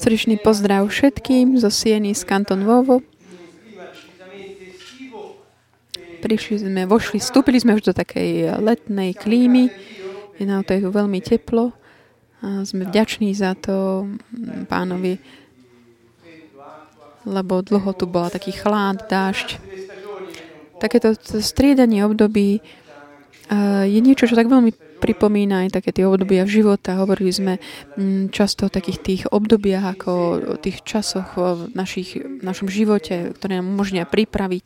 Srdečný pozdrav všetkým zo Sieny z Kanton Vovo. Prišli sme, vošli, vstúpili sme už do takej letnej klímy. Je nám to je veľmi teplo. A sme vďační za to pánovi, lebo dlho tu bola taký chlad, dážď. Takéto striedanie období je niečo, čo tak veľmi pripomína aj také tie obdobia života. Hovorili sme mm, často o takých tých obdobiach, ako o tých časoch v našich, našom živote, ktoré nám umožnia pripraviť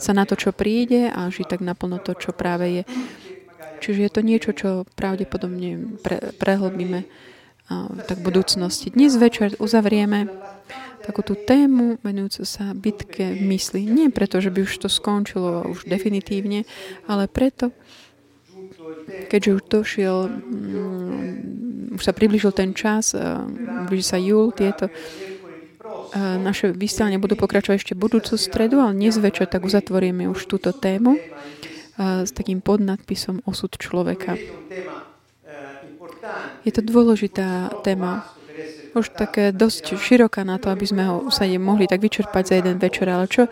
sa na to, čo príde a žiť tak naplno to, čo práve je. Čiže je to niečo, čo pravdepodobne pre, prehlbíme tak v budúcnosti. Dnes večer uzavrieme takú tú tému venujúcu sa bitke v mysli. Nie preto, že by už to skončilo už definitívne, ale preto, keďže už došiel, um, už sa približil ten čas, uh, blíži sa júl, tieto uh, naše vysielania budú pokračovať ešte budúcu stredu, ale dnes večer tak uzatvoríme už túto tému uh, s takým podnadpisom osud človeka. Je to dôležitá téma, už také dosť široká na to, aby sme ho sa mohli tak vyčerpať za jeden večer, ale čo,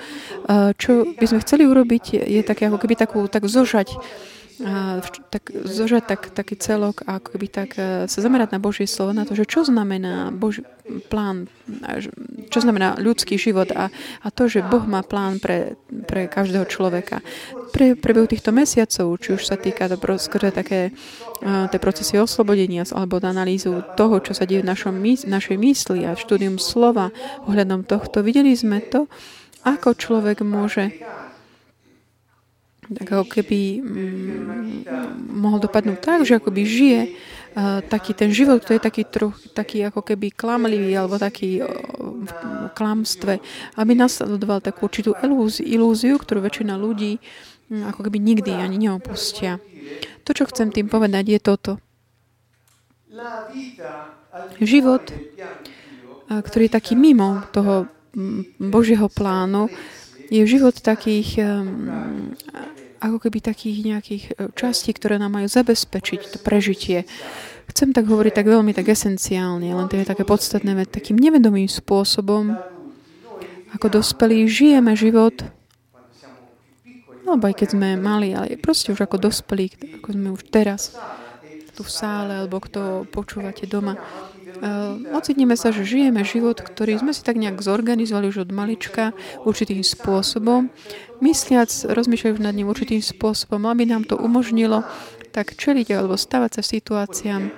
čo by sme chceli urobiť, je také ako keby takú, tak zožať tak zožať tak, taký celok a ako by tak e, sa zamerať na Božie slovo, na to, že čo znamená Boží plán, čo znamená ľudský život a, a to, že Boh má plán pre, pre každého človeka. Pre prebehu týchto mesiacov, či už sa týka to skôr také uh, tie procesy oslobodenia alebo analýzu toho, čo sa deje v našom, našej mysli a štúdium slova ohľadom tohto, videli sme to, ako človek môže ako keby mm, mohol dopadnúť tak, že akoby žije uh, taký ten život, ktorý je taký troch, taký ako keby klamlivý alebo taký uh, v klamstve, aby nasledoval takú určitú ilúziu, ilúziu ktorú väčšina ľudí um, ako keby nikdy ani neopustia. To, čo chcem tým povedať, je toto. Život, uh, ktorý je taký mimo toho Božieho plánu, je život takých um, ako keby takých nejakých e, častí, ktoré nám majú zabezpečiť to prežitie. Chcem tak hovoriť tak veľmi tak esenciálne, len to je také podstatné, takým nevedomým spôsobom, ako dospelí žijeme život, alebo aj keď sme mali, ale proste už ako dospelí, ako sme už teraz tu v sále, alebo kto počúvate doma. Uh, ocitneme sa, že žijeme život, ktorý sme si tak nejak zorganizovali už od malička určitým spôsobom, mysliac, rozmýšľajú nad ním určitým spôsobom, aby nám to umožnilo tak čeliť alebo stavať sa situáciám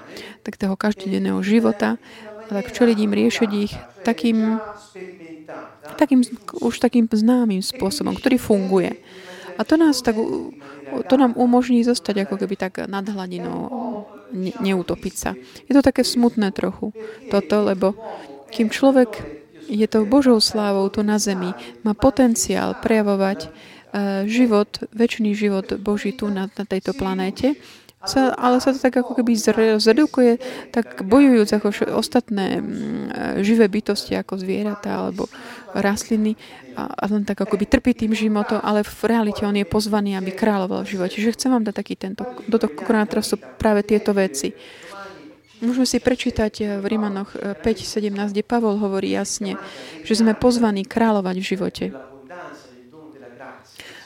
tak toho každodenného života a tak čeliť im, riešiť ich takým, takým, už takým známym spôsobom, ktorý funguje. A to nás tak, to nám umožní zostať ako keby tak nad hladinou ne, neutopiť sa. Je to také smutné trochu toto, lebo kým človek je to Božou slávou tu na zemi, má potenciál prejavovať uh, život, väčší život Boží tu na, na tejto planéte, sa, ale sa to tak ako keby zredukuje, tak bojujúc ako ostatné m, živé bytosti ako zvieratá alebo rastliny a, a len tak ako by trpí tým životom, ale v realite on je pozvaný, aby kráľoval v živote. Čiže chcem vám dať taký tento, do toho sú práve tieto veci. Môžeme si prečítať v Rímanoch 5.17, kde Pavol hovorí jasne, že sme pozvaní kráľovať v živote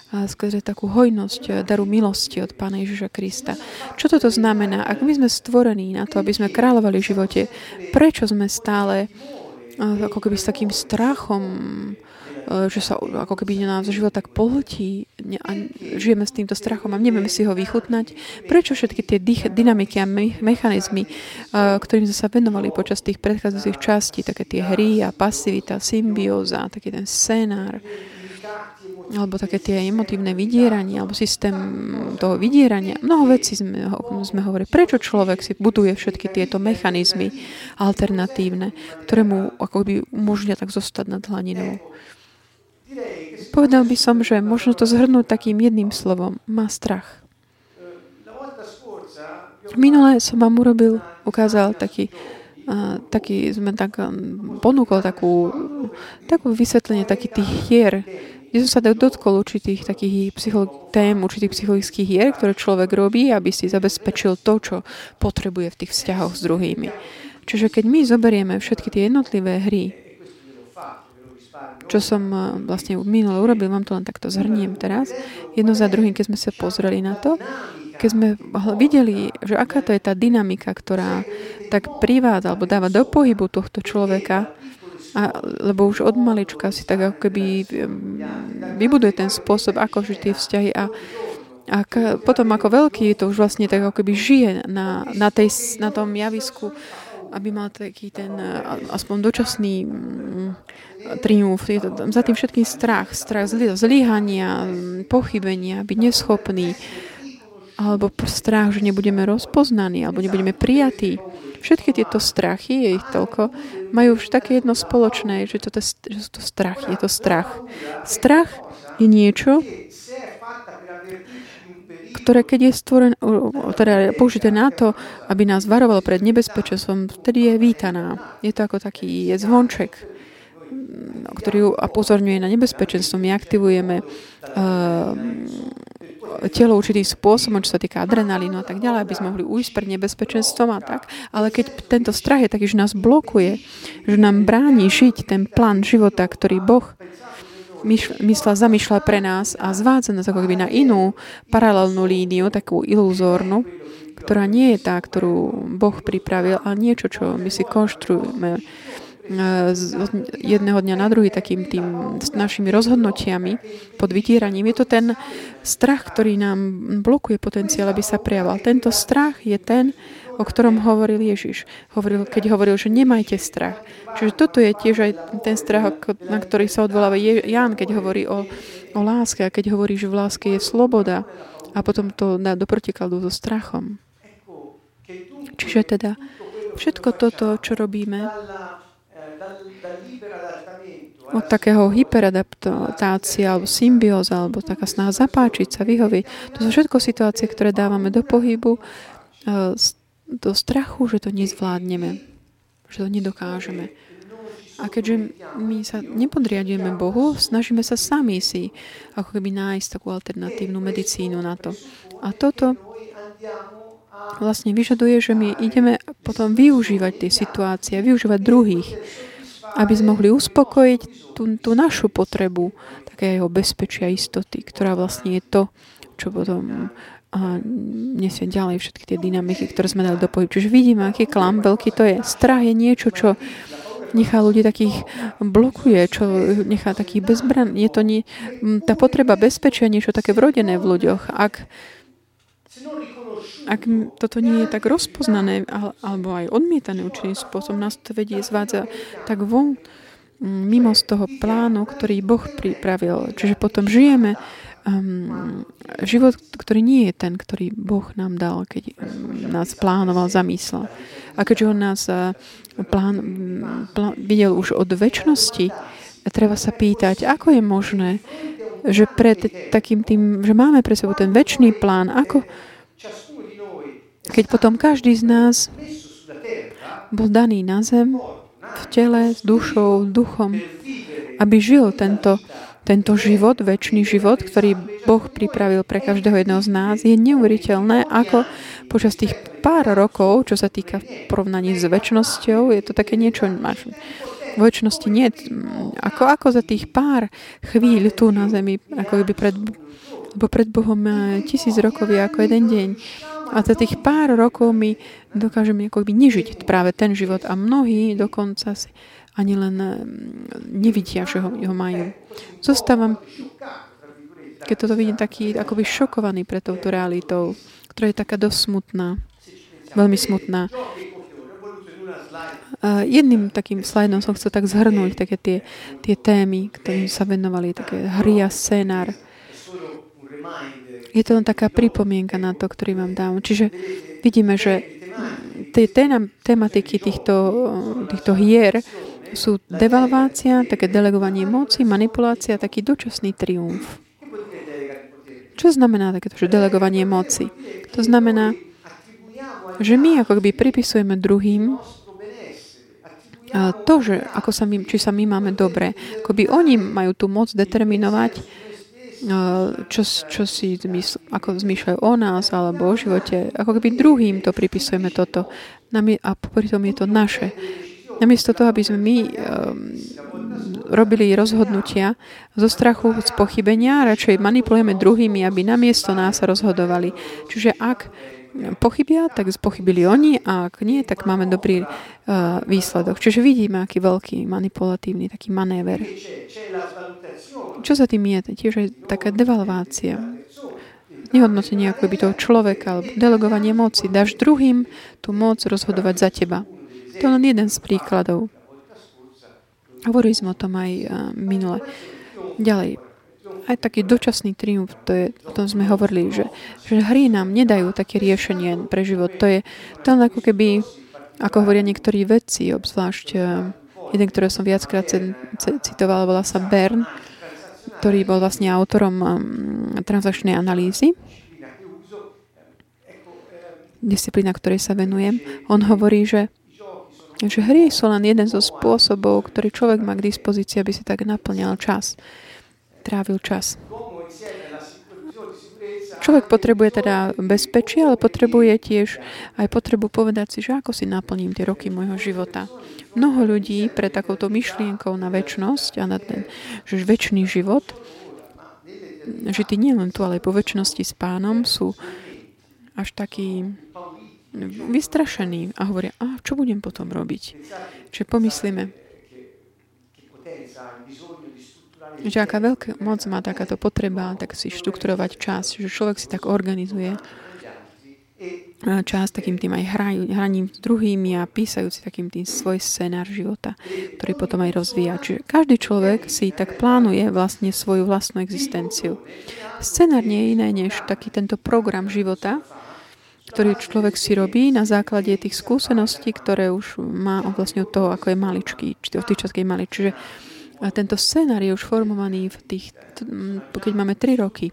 a skrze takú hojnosť eh, daru milosti od Pána Ježiša Krista. Čo toto znamená? Ak my sme stvorení na to, aby sme kráľovali v živote, prečo sme stále eh, ako keby s takým strachom, eh, že sa ako keby nás život tak pohltí a žijeme s týmto strachom a nevieme si ho vychutnať. Prečo všetky tie dynamiky a mechanizmy, ktorým sme sa venovali počas tých predchádzajúcich častí, také tie hry a pasivita, symbióza, taký ten scenár, alebo také tie emotívne vydieranie, alebo systém toho vydierania. Mnoho vecí sme, sme hovorili. Prečo človek si buduje všetky tieto mechanizmy alternatívne, ktoré mu by umožnia tak zostať nad hladinou? Povedal by som, že možno to zhrnúť takým jedným slovom. Má strach. Minule som vám urobil, ukázal taký, uh, taký sme tak ponúkol takú, takú vysvetlenie takých tých hier, kde som sa dotkol určitých takých psycholo- tém, určitých psychologických hier, ktoré človek robí, aby si zabezpečil to, čo potrebuje v tých vzťahoch s druhými. Čiže keď my zoberieme všetky tie jednotlivé hry, čo som eh, vlastne minule urobil, vám to len takto zhrniem teraz, jedno za druhým, keď sme sa pozreli na to, keď sme videli, že aká to je tá dynamika, ktorá tak privádza alebo dáva do pohybu tohto človeka, a, lebo už od malička si tak ako keby vybuduje ten spôsob, ako žiť tie vzťahy a, a k, potom ako veľký to už vlastne tak ako keby žije na, na, tej, na tom javisku, aby mal taký ten aspoň dočasný mm, triumf. Je to za tým všetkým strach, strach zlyhania, pochybenia, byť neschopný, alebo strach, že nebudeme rozpoznaní, alebo nebudeme prijatí. Všetky tieto strachy, je ich toľko, majú už také jedno spoločné, že, to, že sú to strach, je to strach. Strach je niečo, ktoré keď je stvorené, teda použité na to, aby nás varovalo pred nebezpečenstvom, vtedy je vítaná. Je to ako taký je zvonček, ktorý upozorňuje na nebezpečenstvo. My aktivujeme uh, telo určitým spôsobom, čo sa týka adrenalínu a tak ďalej, aby sme mohli ujsť pred nebezpečenstvom a tak. Ale keď tento strach je taký, že nás blokuje, že nám bráni žiť ten plán života, ktorý Boh mysla, zamýšľa pre nás a zvádza nás ako keby na inú paralelnú líniu, takú iluzórnu, ktorá nie je tá, ktorú Boh pripravil, ale niečo, čo my si konštruujeme z jedného dňa na druhý takým tým našimi rozhodnutiami pod vytíraním. Je to ten strach, ktorý nám blokuje potenciál, aby sa prejavoval. Tento strach je ten, o ktorom hovoril Ježiš. Hovoril, keď hovoril, že nemajte strach. Čiže toto je tiež aj ten strach, na ktorý sa odvoláva Ján, keď hovorí o, o láske a keď hovorí, že v láske je sloboda a potom to dá do protikladu so strachom. Čiže teda všetko toto, čo robíme, od takého hyperadaptácie alebo symbióza alebo taká snaha zapáčiť sa, vyhoviť. To sú všetko situácie, ktoré dávame do pohybu, e, do strachu, že to nezvládneme, že to nedokážeme. A keďže my sa nepodriadujeme Bohu, snažíme sa sami si ako keby nájsť takú alternatívnu medicínu na to. A toto vlastne vyžaduje, že my ideme potom využívať tie situácie, využívať druhých, aby sme mohli uspokojiť tú, tú našu potrebu takého bezpečia istoty, ktorá vlastne je to, čo potom a nesie ďalej všetky tie dynamiky, ktoré sme dali do pohybu. Čiže vidíme, aký klam veľký to je. Strach je niečo, čo nechá ľudí takých blokuje, čo nechá takých bezbran. Je to nie, tá potreba bezpečia niečo také vrodené v ľuďoch. Ak ak toto nie je tak rozpoznané alebo aj odmietané určitým spôsobom, nás to vedie, zvádza tak von mimo z toho plánu, ktorý Boh pripravil. Čiže potom žijeme um, život, ktorý nie je ten, ktorý Boh nám dal, keď nás plánoval, zamyslel. A keďže On nás uh, plán, plán, videl už od väčšnosti, treba sa pýtať, ako je možné, že pred takým tým, že máme pre sebou ten väčší plán, ako keď potom každý z nás bol daný na zem, v tele, s dušou, duchom, aby žil tento, tento život, väčší život, ktorý Boh pripravil pre každého jedného z nás, je neuveriteľné, ako počas tých pár rokov, čo sa týka porovnaní s väčšnosťou, je to také niečo, máš, v väčšnosti nie, ako, ako za tých pár chvíľ tu na zemi, ako by pred, lebo pred Bohom eh, tisíc rokov je ako jeden deň. A za tých pár rokov my dokážeme ako by nežiť práve ten život a mnohí dokonca si ani len mm, nevidia, že ho, ho majú. Zostávam, keď toto vidím, taký akoby šokovaný pre touto realitou, ktorá je taká dosť veľmi smutná. A jedným takým slajdom som chcel tak zhrnúť také tie, tie témy, ktorým sa venovali, také hry a scénár. Je to len taká pripomienka na to, ktorý vám dám. Čiže vidíme, že tie tematiky týchto, týchto hier sú devalvácia, také delegovanie moci, manipulácia, taký dočasný triumf. Čo znamená takéto, že delegovanie moci? To znamená, že my ako by pripisujeme druhým to, že ako sa my, či sa my máme dobre, ako by oni majú tú moc determinovať, čo, čo si zmysl, ako zmýšľajú o nás alebo o živote. Ako keby druhým to pripisujeme toto. A pritom je to naše. Namiesto toho, aby sme my um, robili rozhodnutia zo strachu, z pochybenia, radšej manipulujeme druhými, aby namiesto nás rozhodovali. Čiže ak pochybia, tak pochybili oni a ak nie, tak máme dobrý uh, výsledok. Čiže vidíme, aký veľký manipulatívny taký manéver. Čo za tým je? Tiež je taká devalvácia. Nehodnotenie ako by toho človeka alebo delegovanie moci. Dáš druhým tú moc rozhodovať za teba. To je len jeden z príkladov. Hovorili sme o tom aj uh, minule. Ďalej, aj taký dočasný triumf, to je, o tom sme hovorili, že, že hry nám nedajú také riešenie pre život. To je to ako keby, ako hovoria niektorí vedci, obzvlášť uh, jeden, ktorý som viackrát citoval, volá sa Bern, ktorý bol vlastne autorom um, transakčnej analýzy disciplína, ktorej sa venujem. On hovorí, že že hry sú len jeden zo spôsobov, ktorý človek má k dispozícii, aby si tak naplňal čas, trávil čas. Človek potrebuje teda bezpečie, ale potrebuje tiež aj potrebu povedať si, že ako si naplním tie roky môjho života. Mnoho ľudí pre takouto myšlienkou na väčnosť a na ten že väčší život, žitý nielen tu, ale aj po väčšnosti s pánom, sú až takí vystrašení a hovoria, a čo budem potom robiť? Čiže pomyslíme, že aká veľká moc má takáto potreba, tak si štrukturovať čas, že človek si tak organizuje čas takým tým aj hraním s druhými a písajúci takým tým svoj scenár života, ktorý potom aj rozvíja. Čiže každý človek si tak plánuje vlastne svoju vlastnú existenciu. Scenár nie je iné než taký tento program života, ktorý človek si robí na základe tých skúseností, ktoré už má vlastne od toho, ako je maličký, či od tých časkej mali. Čiže tento scénar je už formovaný v tých, keď máme 3 roky.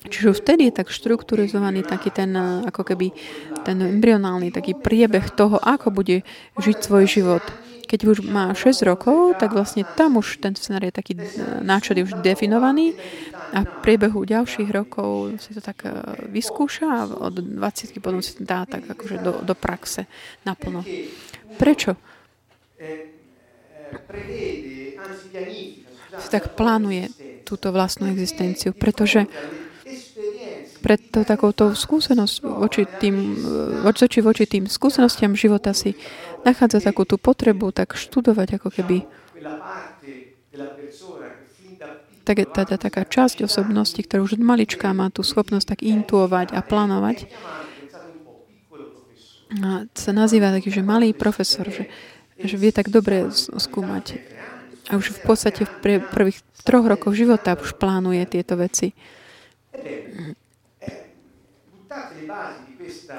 Čiže vtedy je tak štruktúrizovaný taký ten, ako keby ten embryonálny taký priebeh toho, ako bude žiť svoj život. Keď už má 6 rokov, tak vlastne tam už ten scenár je taký náčod je už definovaný a v priebehu ďalších rokov si to tak e, vyskúša a od 20 potom si dá tak akože do, do praxe naplno. Prečo? Si tak plánuje túto vlastnú existenciu, pretože preto takouto skúsenosť voči tým, voči, voči tým skúsenostiam života si nachádza takú tú potrebu tak študovať ako keby tak, teda taká časť osobnosti, ktorá už od malička má tú schopnosť tak intuovať a plánovať, a sa nazýva taký, že malý profesor, že, že vie tak dobre skúmať. A už v podstate v prvých troch rokoch života už plánuje tieto veci.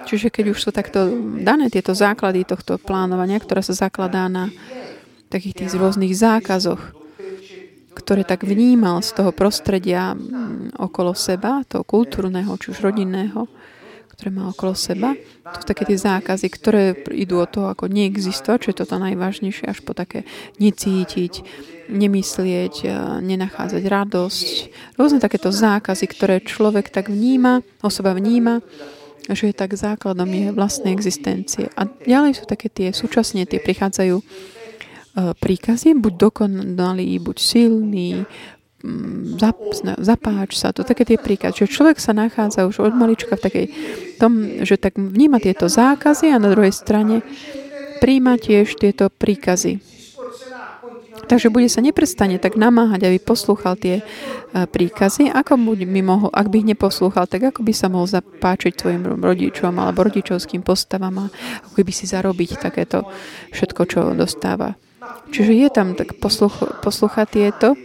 Čiže keď už sú takto dané tieto základy tohto plánovania, ktoré sa zakladá na takých tých rôznych zákazoch, ktoré tak vnímal z toho prostredia mm, okolo seba, toho kultúrneho, či už rodinného, ktoré má okolo seba. To sú také tie zákazy, ktoré idú od toho, ako neexistovať, čo je toto najvážnejšie, až po také necítiť, nemyslieť, nenachádzať radosť. Rôzne takéto zákazy, ktoré človek tak vníma, osoba vníma, že je tak základom je vlastnej existencie. A ďalej sú také tie, súčasne tie prichádzajú E, príkazy, buď dokonalý, buď silný, zap, zapáč sa, to také tie príkazy. Čiže človek sa nachádza už od malička v takej tom, že tak vníma tieto zákazy a na druhej strane príjma tiež tieto príkazy. Takže bude sa neprestane tak namáhať, aby poslúchal tie e, príkazy. Ako by mi mohol, ak by ich neposlúchal, tak ako by sa mohol zapáčiť svojim rodičom alebo rodičovským postavám a ako by si zarobiť takéto všetko, čo dostáva. Čiže je tam tak posluch, poslucha tieto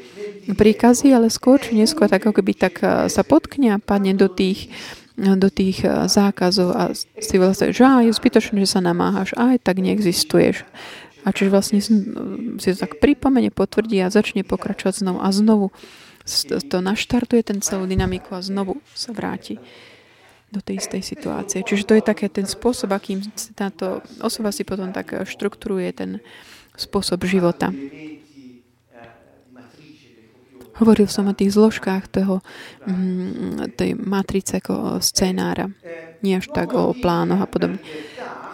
príkazy, ale skôr či neskôr tak ako keby tak eh, sa potkne a padne do tých, do tých eh, zákazov a si vlastne, že je zbytočné, že sa namáhaš, aj tak neexistuješ. A čiže vlastne si to tak pripomene, potvrdí a začne pokračovať znovu a znovu to naštartuje ten celú dynamiku a znovu sa vráti do tej istej situácie. Čiže to je také ten spôsob, akým táto osoba si potom tak štruktúruje ten, spôsob života. Hovoril som o tých zložkách toho, mm, tej matrice ako scenára. Nie až tak o plánoch a podobne.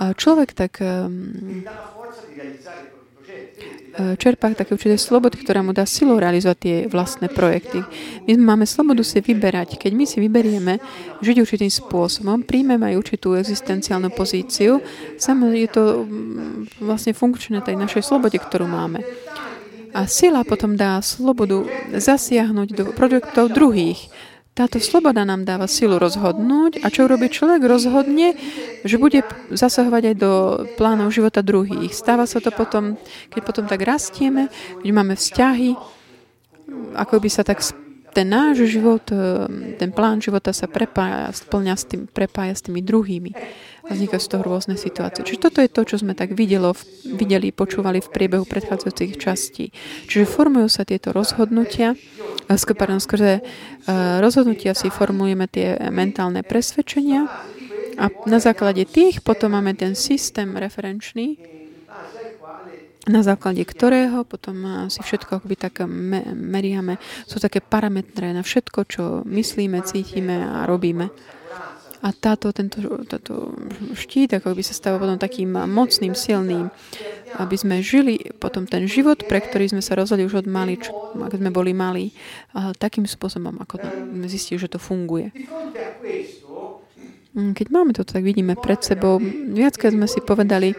Človek tak mm, E, čerpá také určité slobody, ktorá mu dá silu realizovať tie vlastné projekty. My máme slobodu si vyberať. Keď my si vyberieme žiť určitým spôsobom, príjmeme aj určitú existenciálnu pozíciu, samo je to mm, vlastne funkčné tej našej slobode, ktorú máme. A sila potom dá slobodu zasiahnuť do produktov druhých. Táto sloboda nám dáva silu rozhodnúť a čo urobí človek? Rozhodne, že bude zasahovať aj do plánov života druhých. Stáva sa to potom, keď potom tak rastieme, keď máme vzťahy, ako by sa tak ten náš život, ten plán života sa prepája, splňa s tým, prepája s tými druhými a vznikajú z toho rôzne situácie. Čiže toto je to, čo sme tak videlo, videli, počúvali v priebehu predchádzajúcich častí. Čiže formujú sa tieto rozhodnutia, pardon, skrze rozhodnutia si formujeme tie mentálne presvedčenia a na základe tých potom máme ten systém referenčný, na základe ktorého potom si všetko akoby tak meriame. Sú také parametre na všetko, čo myslíme, cítime a robíme. A táto, tento, táto štít ako by sa stal potom takým mocným, silným, aby sme žili potom ten život, pre ktorý sme sa rozhodli už od mali, ak sme boli malí, takým spôsobom, ako sme zistili, že to funguje. Mm, keď máme to, tak vidíme pred sebou. Viackrát sme si povedali,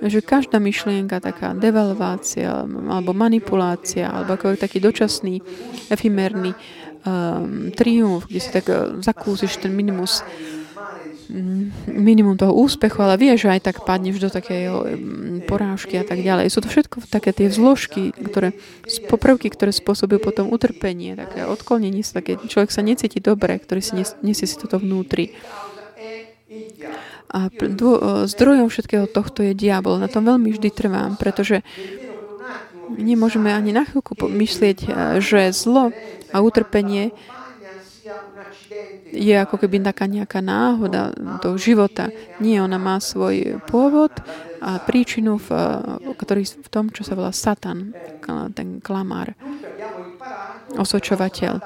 že každá myšlienka, taká devalvácia alebo manipulácia, alebo ako taký dočasný, efimérny um, triumf, kde si tak uh, zakúsiš ten minimus mm, minimum toho úspechu, ale vieš, že aj tak padneš do mm, porážky a tak ďalej. Sú to všetko také tie zložky, ktoré, poprvky, ktoré spôsobujú potom utrpenie, také odklonenie sa, také človek sa necíti dobre, ktorý si nesie si toto vnútri. A zdrojom všetkého tohto je diabol. Na tom veľmi vždy trvám, pretože nemôžeme ani na chvíľku myslieť, e, že zlo a utrpenie je ako keby taká nejaká náhoda do života. Nie, ona má svoj pôvod a príčinu, v, ktorý, v tom, čo sa volá Satan, ten klamár, osočovateľ.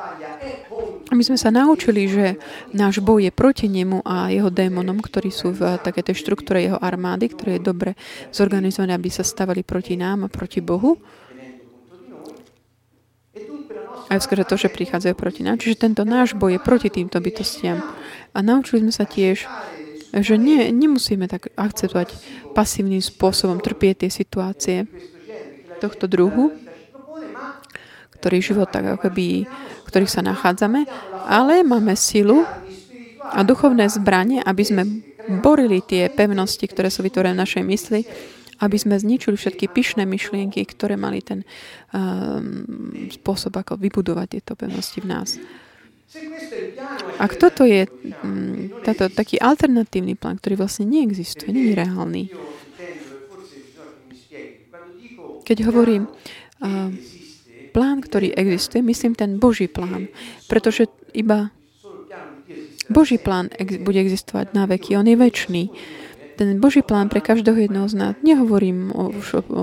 My sme sa naučili, že náš boj je proti nemu a jeho démonom, ktorí sú v takej tej štruktúre jeho armády, ktoré je dobre zorganizované, aby sa stavali proti nám a proti Bohu aj skrze to, že prichádzajú proti nám. Čiže tento náš boj je proti týmto bytostiam. A naučili sme sa tiež, že nie, nemusíme tak akceptovať pasívnym spôsobom trpieť tie situácie tohto druhu, ktorý život tak akoby, v ktorých sa nachádzame, ale máme silu a duchovné zbranie, aby sme borili tie pevnosti, ktoré sú vytvorené v našej mysli aby sme zničili všetky pyšné myšlienky, ktoré mali ten um, spôsob, ako vybudovať tieto pevnosti v nás. Ak toto je um, táto, taký alternatívny plán, ktorý vlastne neexistuje, nie je reálny. Keď hovorím uh, plán, ktorý existuje, myslím ten Boží plán, pretože iba Boží plán ex- bude existovať na veky, on je väčší ten Boží plán pre každého jedného z nás, nehovorím o, o,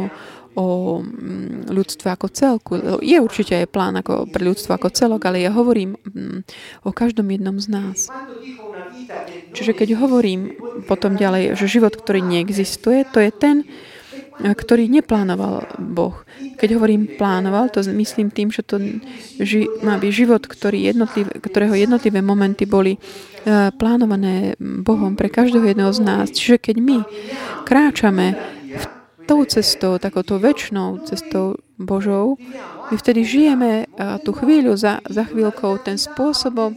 o mm, ľudstve ako celku. Je určite aj plán ako pre ľudstvo ako celok, ale ja hovorím mm, o každom jednom z nás. Čiže keď hovorím potom ďalej, že život, ktorý neexistuje, to je ten, ktorý neplánoval Boh. Keď hovorím plánoval, to myslím tým, že to ži, má byť život, ktorý jednotliv, ktorého jednotlivé momenty boli uh, plánované Bohom pre každého jedného z nás. Čiže keď my kráčame v tou cestou, takouto väčšnou cestou Božou, my vtedy žijeme uh, tú chvíľu za, za chvíľkou ten spôsobom,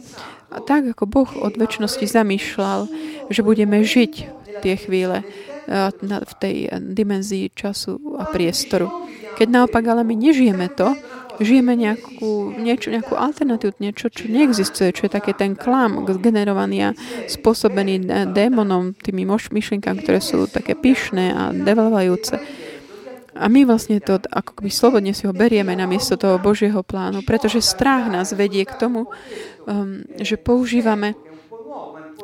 tak ako Boh od väčšnosti zamýšľal, že budeme žiť tie chvíle v tej dimenzii času a priestoru. Keď naopak ale my nežijeme to, žijeme nejakú, niečo, nejakú alternatívu, niečo, čo neexistuje, čo je také ten klam generovaný a spôsobený démonom, tými myšlienkami, ktoré sú také pyšné a devalvajúce. A my vlastne to ako keby slobodne si ho berieme namiesto toho Božieho plánu, pretože strach nás vedie k tomu, um, že používame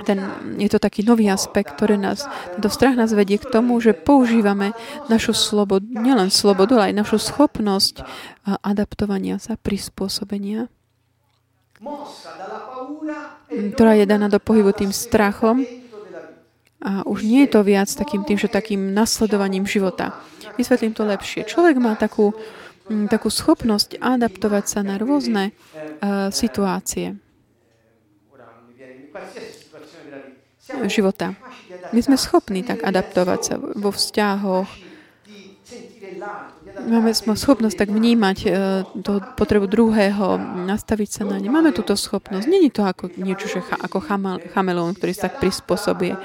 ten, je to taký nový aspekt, ktorý nás, tento strach nás vedie k tomu, že používame našu slobodu, nielen slobodu, ale aj našu schopnosť adaptovania sa, prispôsobenia, ktorá je daná do pohybu tým strachom a už nie je to viac takým tým, že takým nasledovaním života. Vysvetlím to lepšie. Človek má takú, takú schopnosť adaptovať sa na rôzne uh, situácie života. My sme schopní tak adaptovať sa vo vzťahoch. Máme sme schopnosť tak vnímať uh, to potrebu druhého, nastaviť sa na ne. Máme túto schopnosť. Není to ako niečo, že cha, ako chamelón, ktorý sa tak prispôsobuje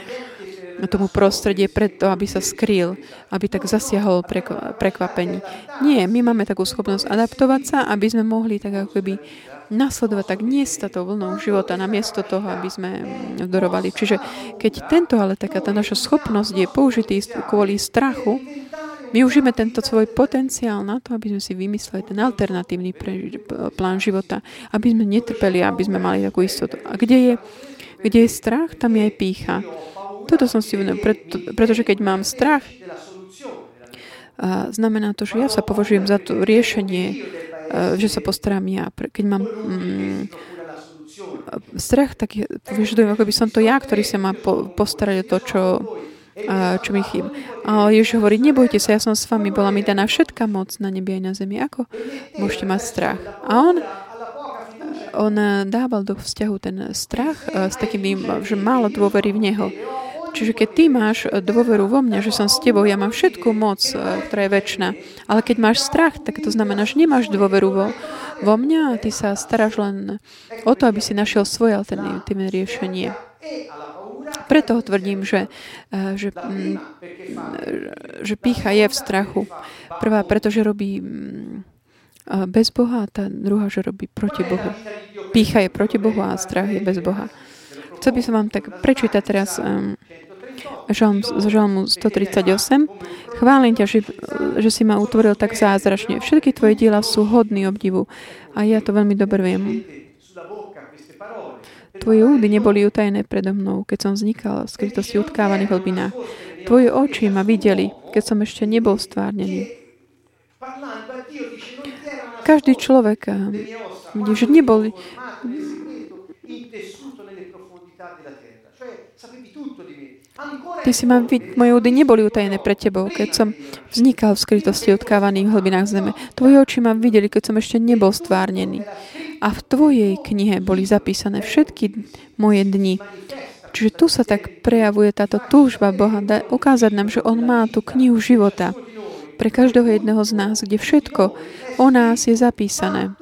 tomu prostredie preto, aby sa skrýl, aby tak zasiahol prekvapení. Nie, my máme takú schopnosť adaptovať sa, aby sme mohli tak ako nasledovať, tak nie s tou vlnou života, namiesto toho, aby sme dorovali. Čiže keď tento, ale taká tá naša schopnosť je použitý kvôli strachu, my užíme tento svoj potenciál na to, aby sme si vymysleli ten alternatívny pre, plán života, aby sme netrpeli, aby sme mali takú istotu. A kde je, kde je strach, tam je aj pícha. Toto som si uvedomil, preto, pretože keď mám strach, a znamená to, že ja sa považujem za to riešenie, že sa postarám ja. Keď mám mm, strach, tak vyžadujem, ako by som to ja, ktorý sa má po, postarať o to, čo, čo mi chýba. A Ježiš hovorí, nebojte sa, ja som s vami, bola mi daná všetká moc na nebi aj na zemi. Ako môžete mať strach? A on on dával do vzťahu ten strach s takým, že málo dôvery v Neho. Čiže keď ty máš eh, dôveru vo mňa, že som s tebou, ja mám všetku moc, eh, ktorá je väčšina, ale keď máš strach, tak to znamená, že nemáš dôveru vo, vo mňa a ty sa staráš len o to, aby si našiel svoje alternatívne riešenie. Preto tvrdím, že, eh, že, mm, že pícha je v strachu. Prvá, pretože robí mm, bez Boha a tá druhá, že robí proti Bohu. Pícha je proti Bohu a strach je bez Boha. Chcel by som vám tak prečítať teraz um, žalm, z žalmu 138. Chválim ťa, že, že si ma utvoril tak zázračne. Všetky tvoje diela sú hodný obdivu. A ja to veľmi dobre viem. Tvoje údy neboli utajené predo mnou, keď som vznikal v skrytosti utkávaných hlbinách. Tvoje oči ma videli, keď som ešte nebol stvárnený. Každý človek, že neboli, Ty si ma vid- moje údy neboli utajené pred tebou, keď som vznikal v skrytosti odkávaných v hlbinách zeme. Tvoje oči ma videli, keď som ešte nebol stvárnený. A v tvojej knihe boli zapísané všetky moje dni. Čiže tu sa tak prejavuje táto túžba Boha da, ukázať nám, že On má tú knihu života pre každého jedného z nás, kde všetko o nás je zapísané.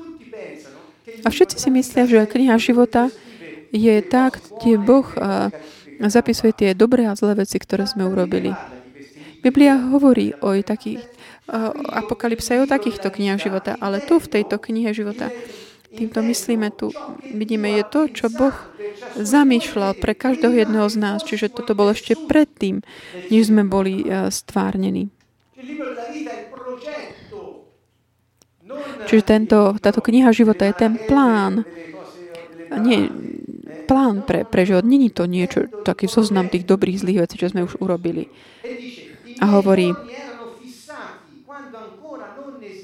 A všetci si myslia, že kniha života je tak, kde Boh zapisuje tie dobré a zlé veci, ktoré sme urobili. Biblia hovorí o takých, apokalypsa je o takýchto knihách života, ale tu v tejto knihe života týmto myslíme tu, vidíme, je to, čo Boh zamýšľal pre každého jedného z nás. Čiže toto bolo ešte predtým, než sme boli e, stvárnení. Čiže tento, táto kniha života je ten plán. Nie, plán pre, pre život. Není to niečo, taký zoznam tých dobrých, zlých vecí, čo sme už urobili. A hovorí,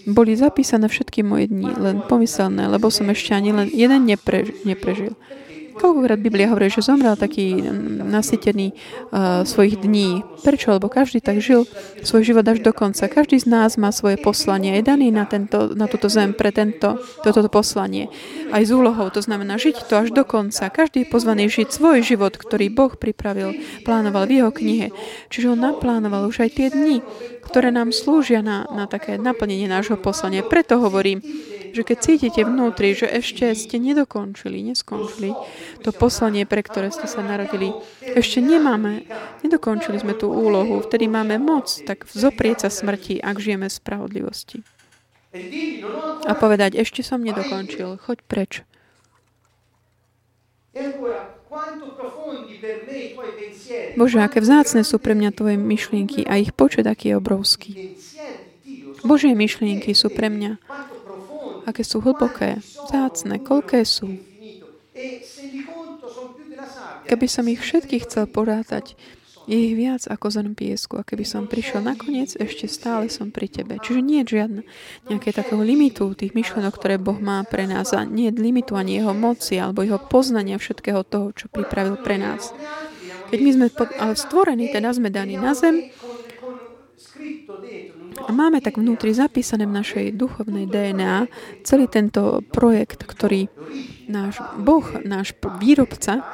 boli zapísané všetky moje dni, len pomyselné, lebo som ešte ani len jeden nepre, neprežil. Koľkokrát Biblia hovorí, že zomrel taký nasytený uh, svojich dní. Prečo? Lebo každý tak žil svoj život až do konca. Každý z nás má svoje poslanie. Je daný na, tento, na túto zem pre tento, toto poslanie. Aj z úlohou. To znamená žiť to až do konca. Každý je pozvaný žiť svoj život, ktorý Boh pripravil, plánoval v jeho knihe. Čiže on naplánoval už aj tie dni, ktoré nám slúžia na, na také naplnenie nášho poslania. Preto hovorím, že keď cítite vnútri, že ešte ste nedokončili, neskončili to poslanie, pre ktoré ste sa narodili, ešte nemáme, nedokončili sme tú úlohu, vtedy máme moc tak zoprieť sa smrti, ak žijeme v spravodlivosti. A povedať, ešte som nedokončil, choď preč. Bože, aké vzácne sú pre mňa Tvoje myšlienky a ich počet, aký je obrovský. Božie myšlienky sú pre mňa aké sú hlboké, zácne, koľké sú. keby som ich všetkých chcel porátať, je ich viac ako zrn piesku. A keby som prišiel nakoniec, ešte stále som pri tebe. Čiže nie je žiadne nejaké takého limitu tých myšlenok, ktoré Boh má pre nás. A nie je limitu ani jeho moci alebo jeho poznania všetkého toho, čo pripravil pre nás. Keď my sme stvorení, teda sme daní na zem, a máme tak vnútri zapísané v našej duchovnej DNA celý tento projekt, ktorý náš Boh, náš výrobca,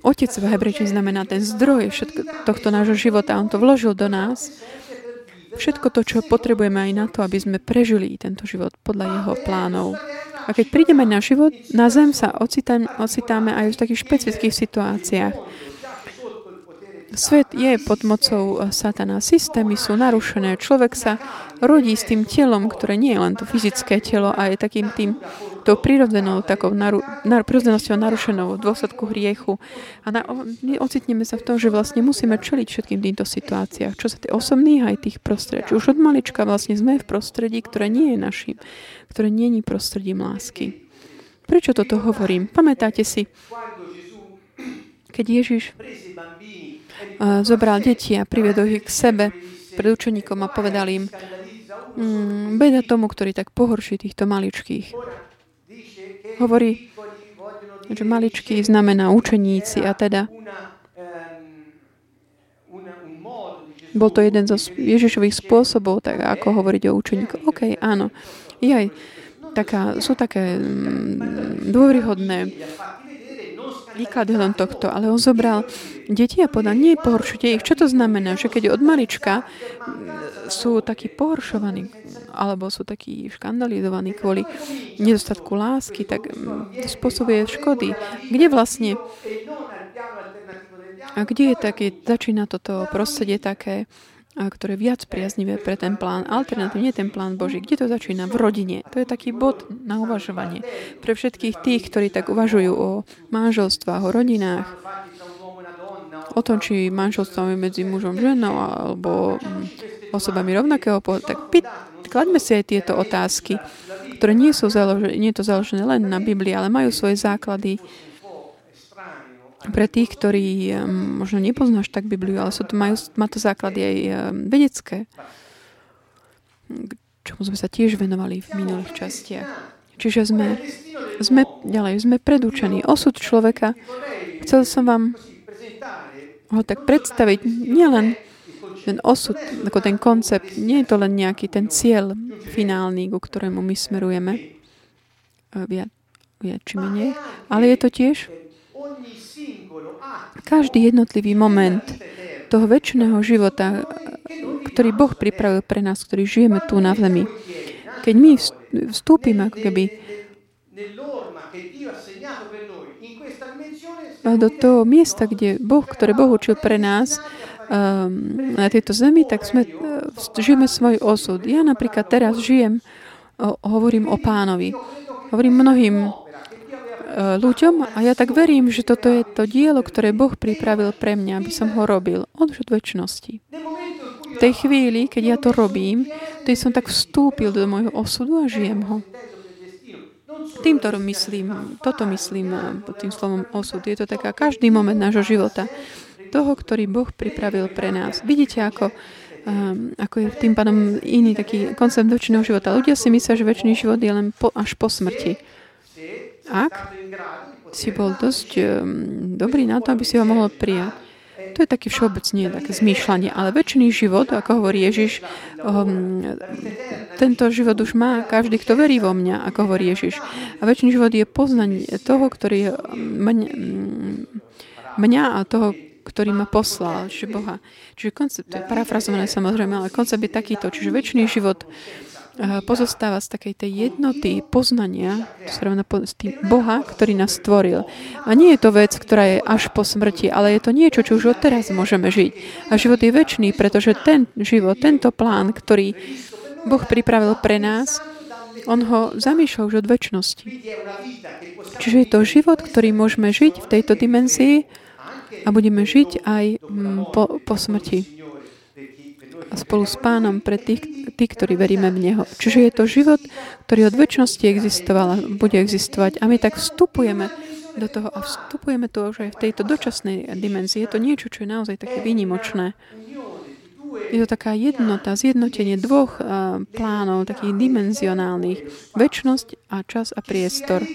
Otec v hebrečine znamená ten zdroj všetko, tohto nášho života. On to vložil do nás. Všetko to, čo potrebujeme aj na to, aby sme prežili tento život podľa jeho plánov. A keď prídeme na život, na zem sa ocitáme, ocitáme aj v takých špecifických situáciách. Svet je pod mocou satana. Systémy sú narušené. Človek sa rodí s tým telom, ktoré nie je len to fyzické telo, a je takým tým tou prirodzenou, takou naru, nar, prirodzenosťou narušenou v dôsledku hriechu. A na, my ocitneme sa v tom, že vlastne musíme čeliť všetkým týmto situáciách, čo sa tých osobných aj tých prostredí. Už od malička vlastne sme v prostredí, ktoré nie je našim, ktoré nie je prostredím lásky. Prečo toto hovorím? Pamätáte si, keď Ježiš zobral deti a priviedol ich k sebe pred učeníkom a povedal im, mm, beda tomu, ktorý tak pohorší týchto maličkých. Hovorí, že maličký znamená učeníci a teda bol to jeden zo Ježišových spôsobov, tak ako hovoriť o učeníkoch. OK, áno. Jaj, taká, sú také mm, dôveryhodné výklady len tohto, ale on zobral deti a povedal, nie pohoršujte ich. Čo to znamená? Že keď od malička sú takí pohoršovaní alebo sú takí škandalizovaní kvôli nedostatku lásky, tak to spôsobuje škody. Kde vlastne a kde je také, začína toto prostredie také, ktoré je viac priaznivé pre ten plán, alternatívne ten plán Boží. Kde to začína? V rodine. To je taký bod na uvažovanie. Pre všetkých tých, ktorí tak uvažujú o manželstvách, o rodinách, o tom, či manželstvo je medzi mužom a ženou alebo osobami rovnakého pohľadu, tak pýt, kladme si aj tieto otázky, ktoré nie sú založené, nie je to založené len na Biblii, ale majú svoje základy pre tých, ktorí možno nepoznáš tak Bibliu, ale sú to, majú, má to základy aj vedecké, čomu sme sa tiež venovali v minulých častiach. Čiže sme, sme ďalej, sme predúčení. Osud človeka, chcel som vám ho tak predstaviť, nielen ten osud, ako ten koncept, nie je to len nejaký ten cieľ finálny, ku ktorému my smerujeme, e, viac, viac či menej, ale je to tiež každý jednotlivý moment toho väčšného života, ktorý Boh pripravil pre nás, ktorý žijeme tu na zemi. Keď my vstúpime ako keby do toho miesta, kde Boh, ktoré Boh učil pre nás um, na tejto zemi, tak sme, žijeme svoj osud. Ja napríklad teraz žijem, hovorím o pánovi. Hovorím mnohým ľuďom a ja tak verím, že toto je to dielo, ktoré Boh pripravil pre mňa, aby som ho robil od väčšnosti. V tej chvíli, keď ja to robím, to som tak vstúpil do môjho osudu a žijem ho. Týmto myslím, toto myslím pod tým slovom osud. Je to taká každý moment nášho života, toho, ktorý Boh pripravil pre nás. Vidíte, ako, um, ako je tým pádom iný taký koncept väčšiného života. Ľudia si myslia, že väčší život je len po, až po smrti. Ak si bol dosť um, dobrý na to, aby si ho mohol prijať. To je taký všeobecne také zmýšľanie, ale väčšiný život, ako hovorí Ježiš, um, tento život už má každý, kto verí vo mňa, ako hovorí Ježiš. A väčšiný život je poznanie toho, ktorý mňa, mňa a toho, ktorý ma poslal, čiže Boha. Čiže koncept, parafrazované samozrejme, ale koncept je takýto, čiže väčšiný život pozostáva z takej tej jednoty poznania z tým Boha, ktorý nás stvoril. A nie je to vec, ktorá je až po smrti, ale je to niečo, čo už odteraz môžeme žiť. A život je väčší, pretože ten život, tento plán, ktorý Boh pripravil pre nás, on ho zamýšľal už od väčšnosti. Čiže je to život, ktorý môžeme žiť v tejto dimenzii a budeme žiť aj mm, po, po smrti spolu s pánom pre tých, tí, ktorí veríme v Neho. Čiže je to život, ktorý od väčšnosti existoval a bude existovať. A my tak vstupujeme do toho a vstupujeme to už aj v tejto dočasnej dimenzii. Je to niečo, čo je naozaj také výnimočné. Je to taká jednota, zjednotenie dvoch plánov, takých dimenzionálnych. Väčnosť a čas a priestor.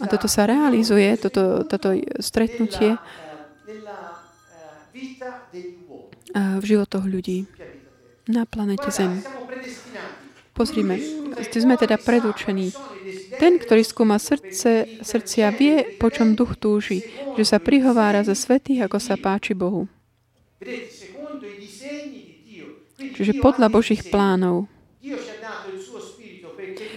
A toto sa realizuje, toto, toto stretnutie v životoch ľudí na planete Zem. Pozrime, sme teda predurčení. Ten, ktorý skúma srdce, srdcia, vie, po čom duch túži, že sa prihovára za svetých, ako sa páči Bohu. Čiže podľa Božích plánov.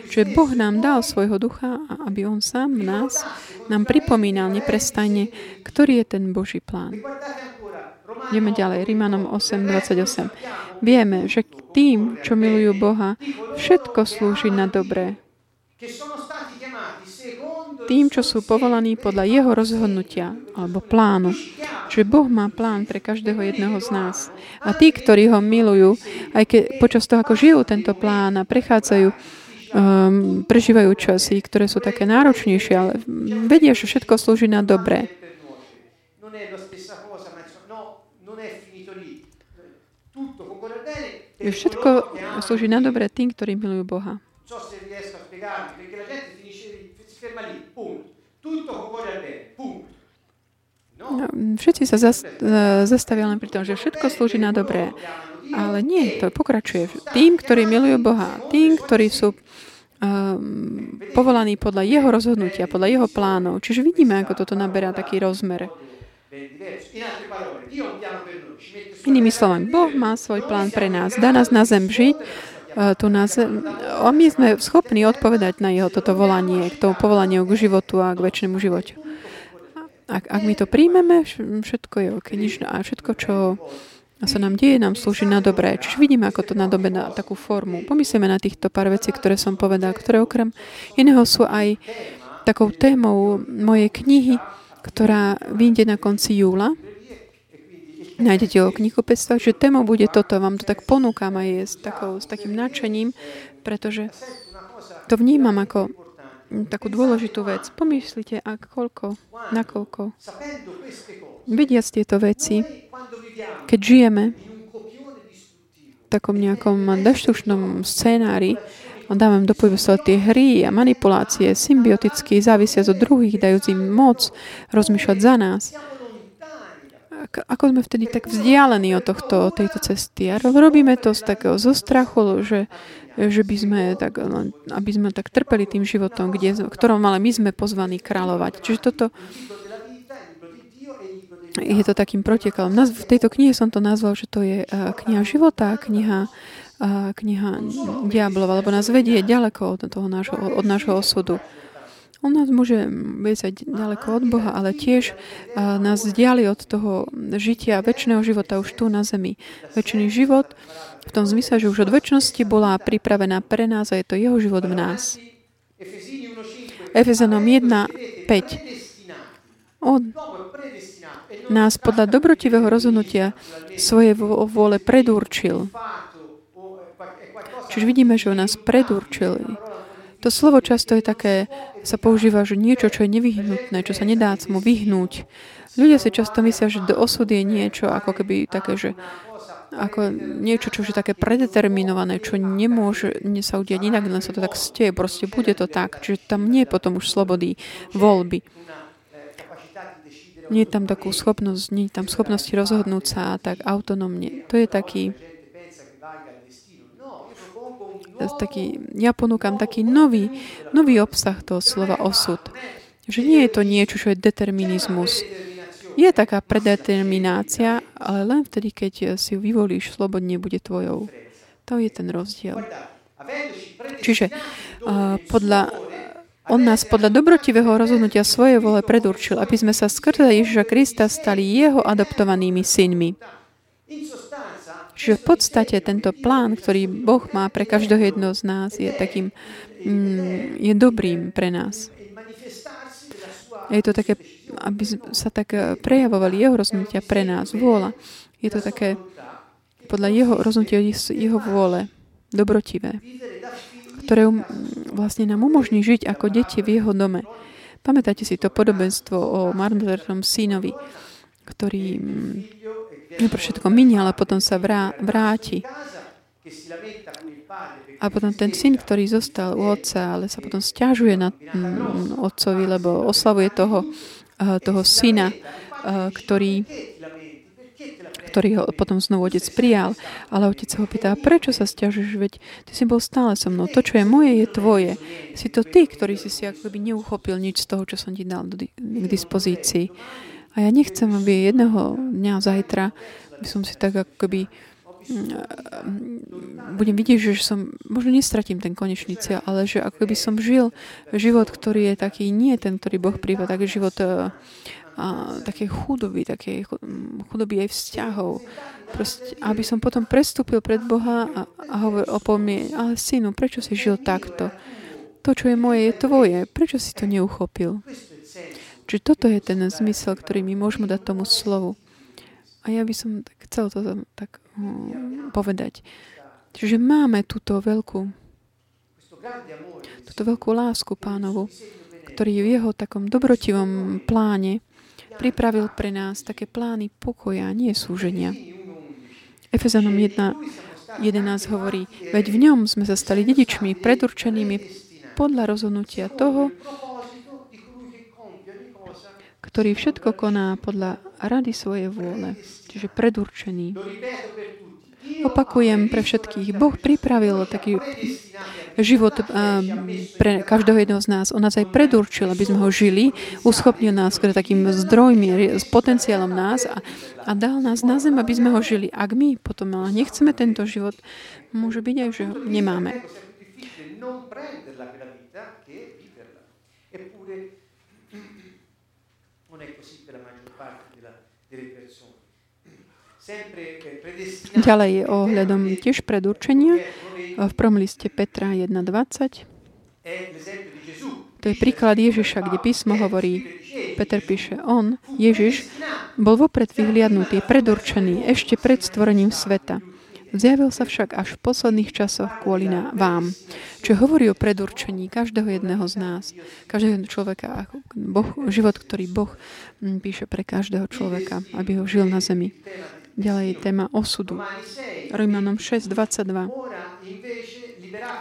Čiže Boh nám dal svojho ducha, aby On sám v nás nám pripomínal neprestajne, ktorý je ten Boží plán. Ideme ďalej, Rímanom 8.28. Vieme, že tým, čo milujú Boha, všetko slúži na dobré. Tým, čo sú povolaní podľa Jeho rozhodnutia alebo plánu. Čiže Boh má plán pre každého jedného z nás. A tí, ktorí ho milujú, aj keď počas toho, ako žijú tento plán a prechádzajú um, prežívajú časy, ktoré sú také náročnejšie, ale vedia, že všetko slúži na dobré. Všetko slúži na dobré tým, ktorí milujú Boha. No, všetci sa zas, zastavia len pri tom, že všetko slúži na dobré. Ale nie, to pokračuje. Tým, ktorí milujú Boha, tým, ktorí sú um, povolaní podľa jeho rozhodnutia, podľa jeho plánov. Čiže vidíme, ako toto naberá taký rozmer. Inými slovami, Boh má svoj plán pre nás. Dá nás na zem žiť, e, tu na zem, a my sme schopní odpovedať na jeho toto volanie, k tomu povolaniu k životu a k väčšnému životu. Ak, ak my to príjmeme, všetko je ok. Nič, a všetko, čo sa nám deje, nám slúži na dobré. Čiže vidíme, ako to nadobe na takú formu. Pomyslíme na týchto pár vecí, ktoré som povedal, ktoré okrem iného sú aj takou témou mojej knihy, ktorá vyjde na konci júla. Nájdete o knihkupectvách, že téma bude toto. Vám to tak ponúkam aj s, takou, s takým nadšením, pretože to vnímam ako takú dôležitú vec. Pomyslite, ak koľko, nakoľko. Vidiac tieto veci, keď žijeme v takom nejakom deštušnom scénári, dávame do sa tie hry a manipulácie, symbioticky závisia od druhých, dajúc im moc rozmýšľať za nás. Ako sme vtedy tak vzdialení od tohto, tejto cesty. A robíme to z takého zo strachu, že, že by sme tak, aby sme tak trpeli tým životom, kde, ktorom ale my sme pozvaní kráľovať. Čiže toto je to takým protekalom. V tejto knihe som to nazval, že to je kniha života, kniha kniha Diablova, lebo nás vedie ďaleko od, toho nášho, od nášho osudu. On nás môže viesť ďaleko od Boha, ale tiež nás vzdiali od toho žitia, väčšného života už tu na zemi. Väčšiný život v tom zmysle, že už od väčšnosti bola pripravená pre nás a je to jeho život v nás. Efezanom 1, 5. On nás podľa dobrotivého rozhodnutia svoje vôle predurčil Čiže vidíme, že on nás predurčili. To slovo často je také, sa používa, že niečo, čo je nevyhnutné, čo sa nedá mu vyhnúť. Ľudia si často myslia, že do osud je niečo ako keby také, že ako niečo, čo je také predeterminované, čo nemôže sa udiať inak, len sa to tak steje, proste bude to tak. Čiže tam nie je potom už slobody voľby. Nie je tam takú schopnosť, nie je tam schopnosti rozhodnúť sa tak autonómne. To je taký taký, ja ponúkam taký nový, nový obsah toho slova osud. Že nie je to niečo, čo je determinizmus. Je taká predeterminácia, ale len vtedy, keď si ju vyvolíš, slobodne bude tvojou. To je ten rozdiel. Čiže uh, podľa, on nás podľa dobrotivého rozhodnutia svojej vole predurčil, aby sme sa skrze Ježiša Krista stali jeho adoptovanými synmi. Čiže v podstate tento plán, ktorý Boh má pre každého jedného z nás, je takým, mm, je dobrým pre nás. Je to také, aby sa tak eh, prejavovali jeho rozhodnutia pre nás, vôľa. Je to také podľa jeho rozhodnutia, jeho vôle, dobrotivé, ktoré um, vlastne nám umožní žiť ako deti v jeho dome. Pamätáte si to podobenstvo o marnotratnom synovi, ktorý pre všetko minie, ale potom sa vrá, vráti. A potom ten syn, ktorý zostal u otca, ale sa potom stiažuje na mm, otcovi, lebo oslavuje toho, uh, toho syna, uh, ktorý ktorý ho potom znovu otec prijal. Ale otec ho pýta, prečo sa stiažuješ, veď ty si bol stále so mnou. To, čo je moje, je tvoje. Si to ty, ktorý si si akoby neuchopil nič z toho, čo som ti dal k dispozícii. A ja nechcem, aby jedného dňa zajtra by som si tak akoby mm, budem vidieť, že som, možno nestratím ten konečný cieľ, ale že ako by som žil život, ktorý je taký, nie ten, ktorý Boh príva, taký život uh, a, také chudoby, také chudoby aj vzťahov. Proste, aby som potom prestúpil pred Boha a, a hovoril o pomie, ale synu, prečo si žil takto? To, čo je moje, je tvoje. Prečo si to neuchopil? Čiže toto je ten zmysel, ktorý my môžeme dať tomu slovu. A ja by som chcel to tak um, povedať. Čiže máme túto veľkú túto veľkú lásku pánovu, ktorý v jeho takom dobrotivom pláne pripravil pre nás také plány pokoja, nie súženia. Efezanom 1, 11 hovorí, veď v ňom sme sa stali dedičmi, predurčenými podľa rozhodnutia toho, ktorý všetko koná podľa rady svojej vôle, čiže predurčený. Opakujem pre všetkých, Boh pripravil taký život pre každého jedného z nás. On nás aj predurčil, aby sme ho žili, uschopnil nás takým zdrojmi, s potenciálom nás a, a dal nás na zem, aby sme ho žili. Ak my potom ale nechceme tento život, môže byť aj, že ho nemáme. Ďalej je ohľadom tiež predurčenia v prvom liste Petra 1.20. To je príklad Ježiša, kde písmo hovorí, Peter píše, on, Ježiš, bol vopred vyhliadnutý, predurčený, ešte pred stvorením sveta. Zjavil sa však až v posledných časoch kvôli na vám. Čo hovorí o predurčení každého jedného z nás, každého človeka, boh, život, ktorý Boh hm, píše pre každého človeka, aby ho žil na zemi. Ďalej téma osudu. Rímanom 6.22.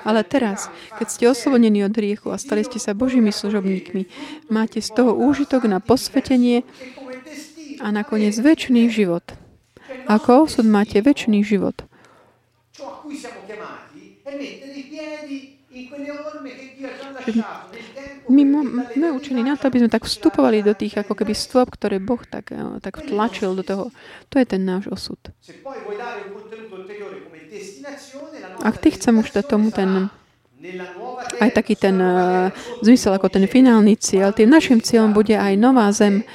Ale teraz, keď ste oslobodení od hriechu a stali ste sa Božími služobníkmi, máte z toho úžitok na posvetenie a nakoniec väčší život. Ako osud máte väčší život. My sme učení na to, aby sme tak vstupovali do tých ako keby stôp, ktoré Boh tak, eh, tak tlačil do toho. To je ten náš osud. Ak ty chcem už dať tomu ten aj taký ten uh, zmysel ako ten finálny cieľ, tým našim cieľom bude aj nová zem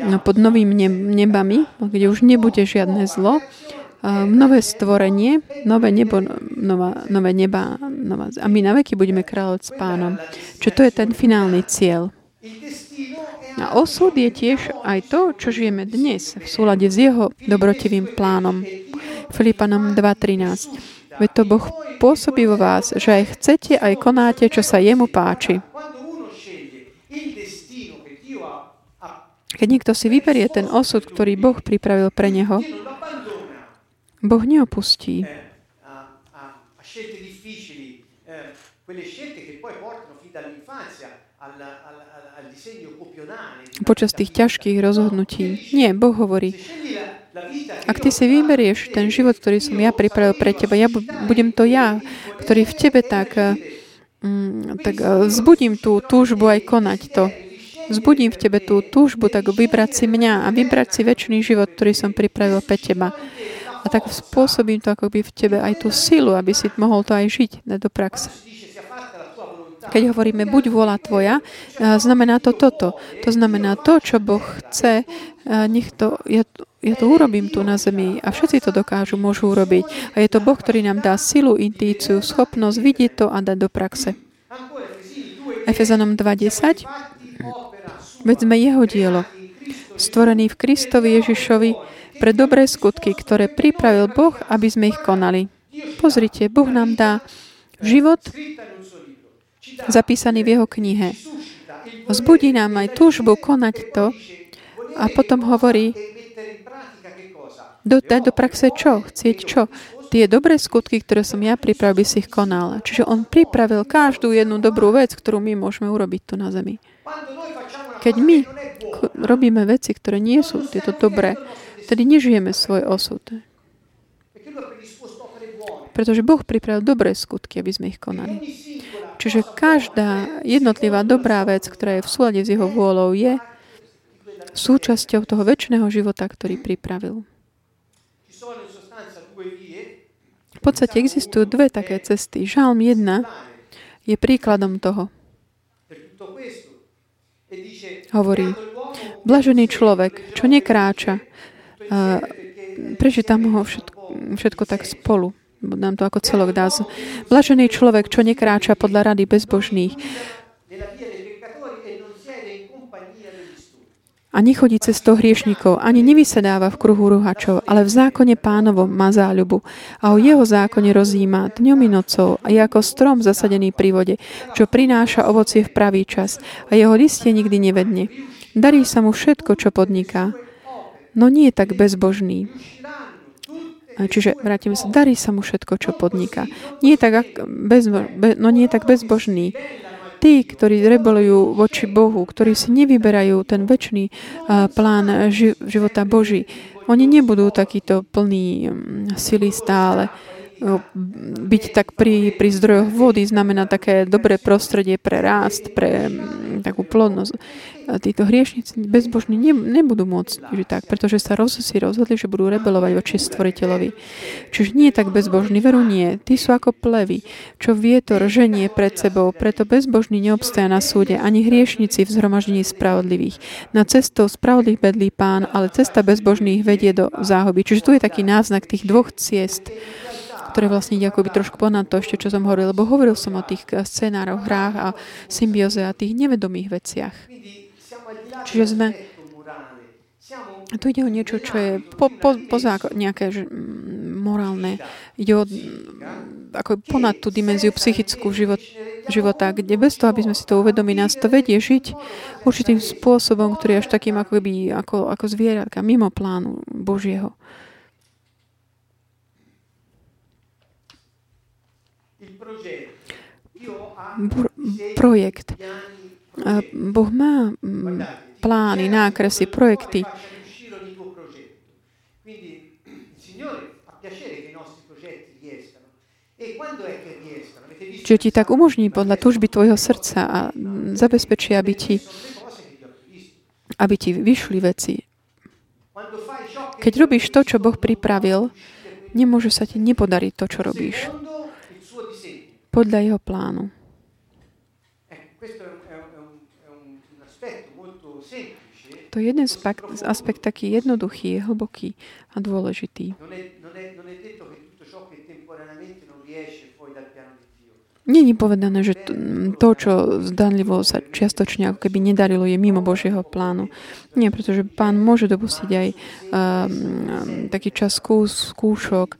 no, pod novými nebami, kde už nebude žiadne zlo, nové stvorenie, nové nebo, nová, nové neba nová, a my na veky budeme kráľovať s pánom. Čo to je ten finálny cieľ. A osud je tiež aj to, čo žijeme dnes v súlade s jeho dobrotivým plánom. Filipanom 2.13. Veď to Boh pôsobí vo vás, že aj chcete, aj konáte, čo sa jemu páči. Keď niekto si vyberie ten osud, ktorý Boh pripravil pre neho, Boh neopustí. Eh, Počas tých ťažkých rozhodnutí. Nie, Boh hovorí, ak ty si vyberieš ten život, ktorý som ja pripravil pre teba, ja budem to ja, ktorý v tebe tak, eh, mm, tak eh, zbudím tú túžbu aj konať to. Zbudím v tebe tú túžbu, tak vybrať si mňa a vybrať si väčší život, ktorý som pripravil pre teba. A tak spôsobím to akoby v tebe aj tú silu, aby si mohol to aj žiť do praxe. Keď hovoríme buď vola tvoja, znamená to toto. To znamená to, čo Boh chce, nech to, ja, ja to urobím tu na zemi a všetci to dokážu, môžu urobiť. A je to Boh, ktorý nám dá silu, intíciu, schopnosť vidieť to a dať do praxe. Efezanom 2.10 Veď sme jeho dielo, stvorený v Kristovi Ježišovi, pre dobré skutky, ktoré pripravil Boh, aby sme ich konali. Pozrite, Boh nám dá život zapísaný v jeho knihe. Vzbudí nám aj túžbu konať to a potom hovorí, do, dať do praxe čo? Chcieť čo? Tie dobré skutky, ktoré som ja pripravil, by si ich konal. Čiže on pripravil každú jednu dobrú vec, ktorú my môžeme urobiť tu na zemi. Keď my robíme veci, ktoré nie sú tieto dobré, tedy nežijeme svoj osud. Pretože Boh pripravil dobré skutky, aby sme ich konali. Čiže každá jednotlivá dobrá vec, ktorá je v súlade s jeho vôľou, je súčasťou toho väčšného života, ktorý pripravil. V podstate existujú dve také cesty. Žalm 1 je príkladom toho. Hovorí, blažený človek, čo nekráča, prečítam ho všetko, všetko tak spolu. Dám to ako celok dá. Blažený človek, čo nekráča podľa rady bezbožných, a nechodí cestou hriešnikov, ani nevysedáva v kruhu ruhačov, ale v zákone pánovom má záľubu a o jeho zákone rozíma dňom i nocou a je ako strom zasadený pri vode, čo prináša ovocie v pravý čas a jeho listie nikdy nevedne. Darí sa mu všetko, čo podniká, no nie je tak bezbožný. Čiže vrátime sa, darí sa mu všetko, čo podniká. Nie je tak, bezbo, no nie je tak bezbožný, tí, ktorí rebolujú voči Bohu, ktorí si nevyberajú ten väčší plán života Boží, oni nebudú takýto plný sily stále. Byť tak pri, pri zdrojoch vody znamená také dobré prostredie pre rást, pre takú plodnosť títo hriešnici bezbožní ne, nebudú môcť žiť tak, pretože sa roz, si rozhodli, že budú rebelovať voči stvoriteľovi. Čiže nie tak bezbožný, veru nie. Tí sú ako plevy, čo vietor ženie pred sebou, preto bezbožný neobstaja na súde, ani hriešnici v zhromaždení spravodlivých. Na cestou spravodlivých bedlí pán, ale cesta bezbožných vedie do záhoby. Čiže tu je taký náznak tých dvoch ciest ktoré vlastne ide akoby trošku ponad to ešte, čo som hovoril, lebo hovoril som o tých scenároch, hrách a symbioze a tých nevedomých veciach. Čiže sme a tu ide o niečo, čo je po, po, poza nejaké že, morálne. Ide o ako ponad tú dimenziu psychickú život, života, kde bez toho, aby sme si to uvedomili, nás to vedie žiť určitým spôsobom, ktorý je až takým ako, by, ako, ako zvieratka, mimo plánu Božieho. Projekt. Boh má plány, nákresy, projekty. Čiže ti tak umožní podľa túžby tvojho srdca a zabezpečí, aby ti, aby ti vyšli veci. Keď robíš to, čo Boh pripravil, nemôže sa ti nepodariť to, čo robíš. Podľa jeho plánu. To je jeden z aspekt taký jednoduchý, hlboký a dôležitý. Není povedané, že to, čo zdanlivo sa čiastočne ako keby nedarilo, je mimo Božieho plánu. Nie, pretože pán môže dopustiť aj um, taký čas skús, skúšok.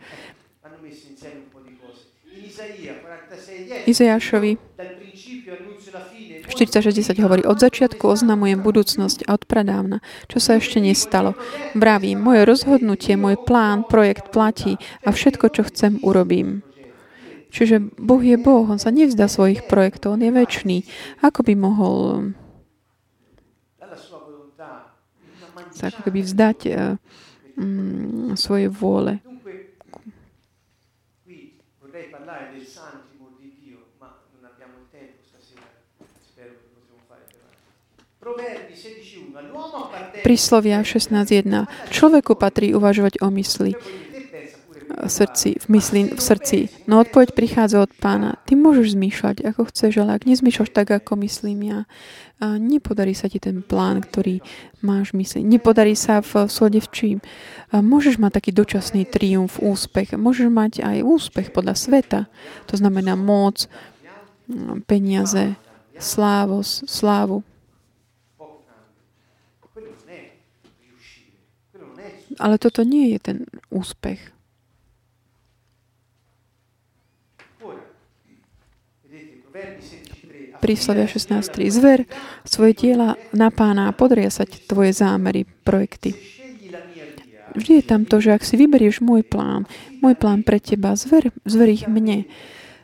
Izajašovi 4060 hovorí, od začiatku oznamujem budúcnosť a od pradávna, čo sa ešte nestalo. Vravím, moje rozhodnutie, môj plán, projekt platí a všetko, čo chcem, urobím. Čiže Boh je Boh, On sa nevzdá svojich projektov, On je väčší. Ako by mohol sa ako keby vzdať uh, um, svoje vôle. Príslovia 16.1. Človeku patrí uvažovať o mysli v srdci, v, mysli, v srdci. No odpoveď prichádza od pána. Ty môžeš zmýšľať, ako chceš, ale ak nezmýšľaš tak, ako myslím ja, nepodarí sa ti ten plán, ktorý máš mysli. Nepodarí sa v slode v čím. Môžeš mať taký dočasný triumf, úspech. Môžeš mať aj úspech podľa sveta. To znamená moc, peniaze, slávos, slávu. Ale toto nie je ten úspech. Príslovia 16.3. Zver svoje diela na pána a podriasať tvoje zámery, projekty. Vždy je tam to, že ak si vyberieš môj plán, môj plán pre teba, zver, zver ich mne,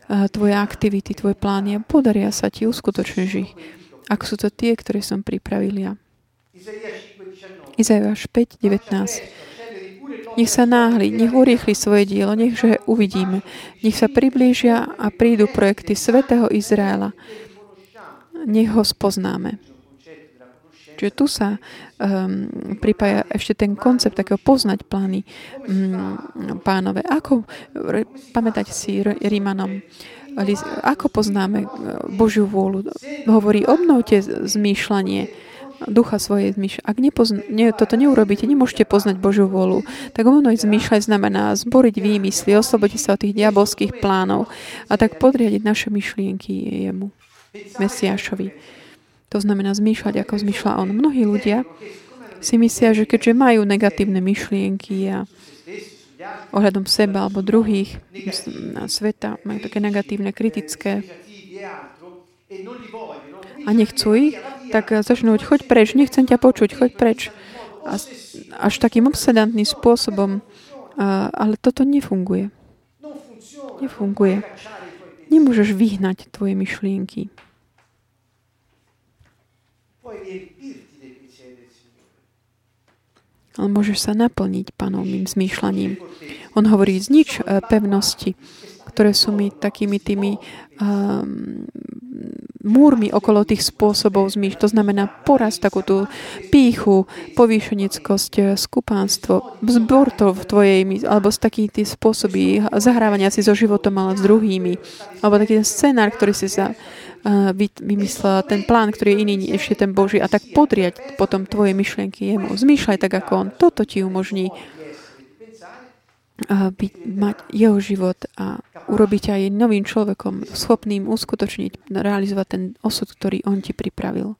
tvoje aktivity, tvoje plány a podaria sa ti, uskutočníš ich. Ak sú to tie, ktoré som pripravil ja. Izaiáš 5, 19. Nech sa náhli, nech urýchli svoje dielo, nechže uvidíme. Nech sa priblížia a prídu projekty Svetého Izraela. Nech ho spoznáme. Čiže tu sa um, pripája ešte ten koncept takého poznať plány um, pánové. Ako, pamätať si Rímanom, ako poznáme uh, Božiu vôľu? Hovorí, obnovte zmýšľanie ducha svoje zmýšľať. Ak nepozna, nie, toto neurobíte, nemôžete poznať Božiu vôľu. Tak ono zmýšľať znamená zboriť výmysly, oslobodiť sa od tých diabolských plánov a tak podriadiť naše myšlienky jemu, Mesiášovi. To znamená zmýšľať, ako zmýšľa on. Mnohí ľudia si myslia, že keďže majú negatívne myšlienky a ohľadom seba alebo druhých na sveta, majú také negatívne, kritické a nechcú ich, tak začnú choď preč, nechcem ťa počuť, choď preč. A, až takým obsedantným spôsobom. Ale toto nefunguje. Nefunguje. Nemôžeš vyhnať tvoje myšlienky. Ale môžeš sa naplniť panovým zmýšľaním. On hovorí, znič e, pevnosti, ktoré sú mi takými tými um, múrmi okolo tých spôsobov zmýšľ. To znamená poraz takú tú píchu, povýšeneckosť, e, skupánstvo, zbor to v tvojej, alebo z takých tých spôsoby zahrávania si so životom, ale s druhými. Alebo taký ten scenár, ktorý si sa vymyslel ten plán, ktorý je iný ešte ten Boží a tak podriať potom tvoje myšlienky jemu. Zmýšľaj tak ako on. Toto ti umožní byť, mať jeho život a urobiť aj novým človekom, schopným uskutočniť, realizovať ten osud, ktorý on ti pripravil.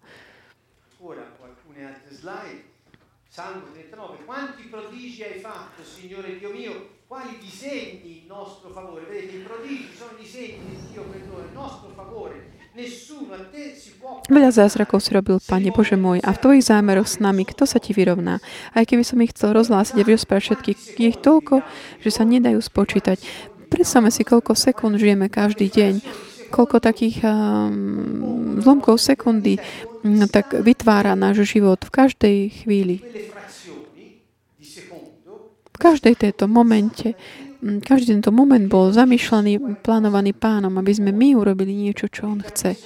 Salmo 39. Quanti prodigi hai fatto, Signore Dio mio? Quali disegni in nostro favore? Vedete, i prodigi sono disegni di Dio per noi, in nostro favore. Veľa zázrakov si robil, Pane Bože môj, a v Tvojich zámeroch s nami, kto sa Ti vyrovná? Aj keby som ich chcel rozhlásiť a vyosprať všetkých, je ich toľko, že sa nedajú spočítať. Predstavme si, koľko sekúnd žijeme každý deň, koľko takých um, zlomkov sekundy um, tak vytvára náš život v každej chvíli. V každej tejto momente každý tento moment bol zamýšľaný, plánovaný pánom, aby sme my urobili niečo, čo on chce.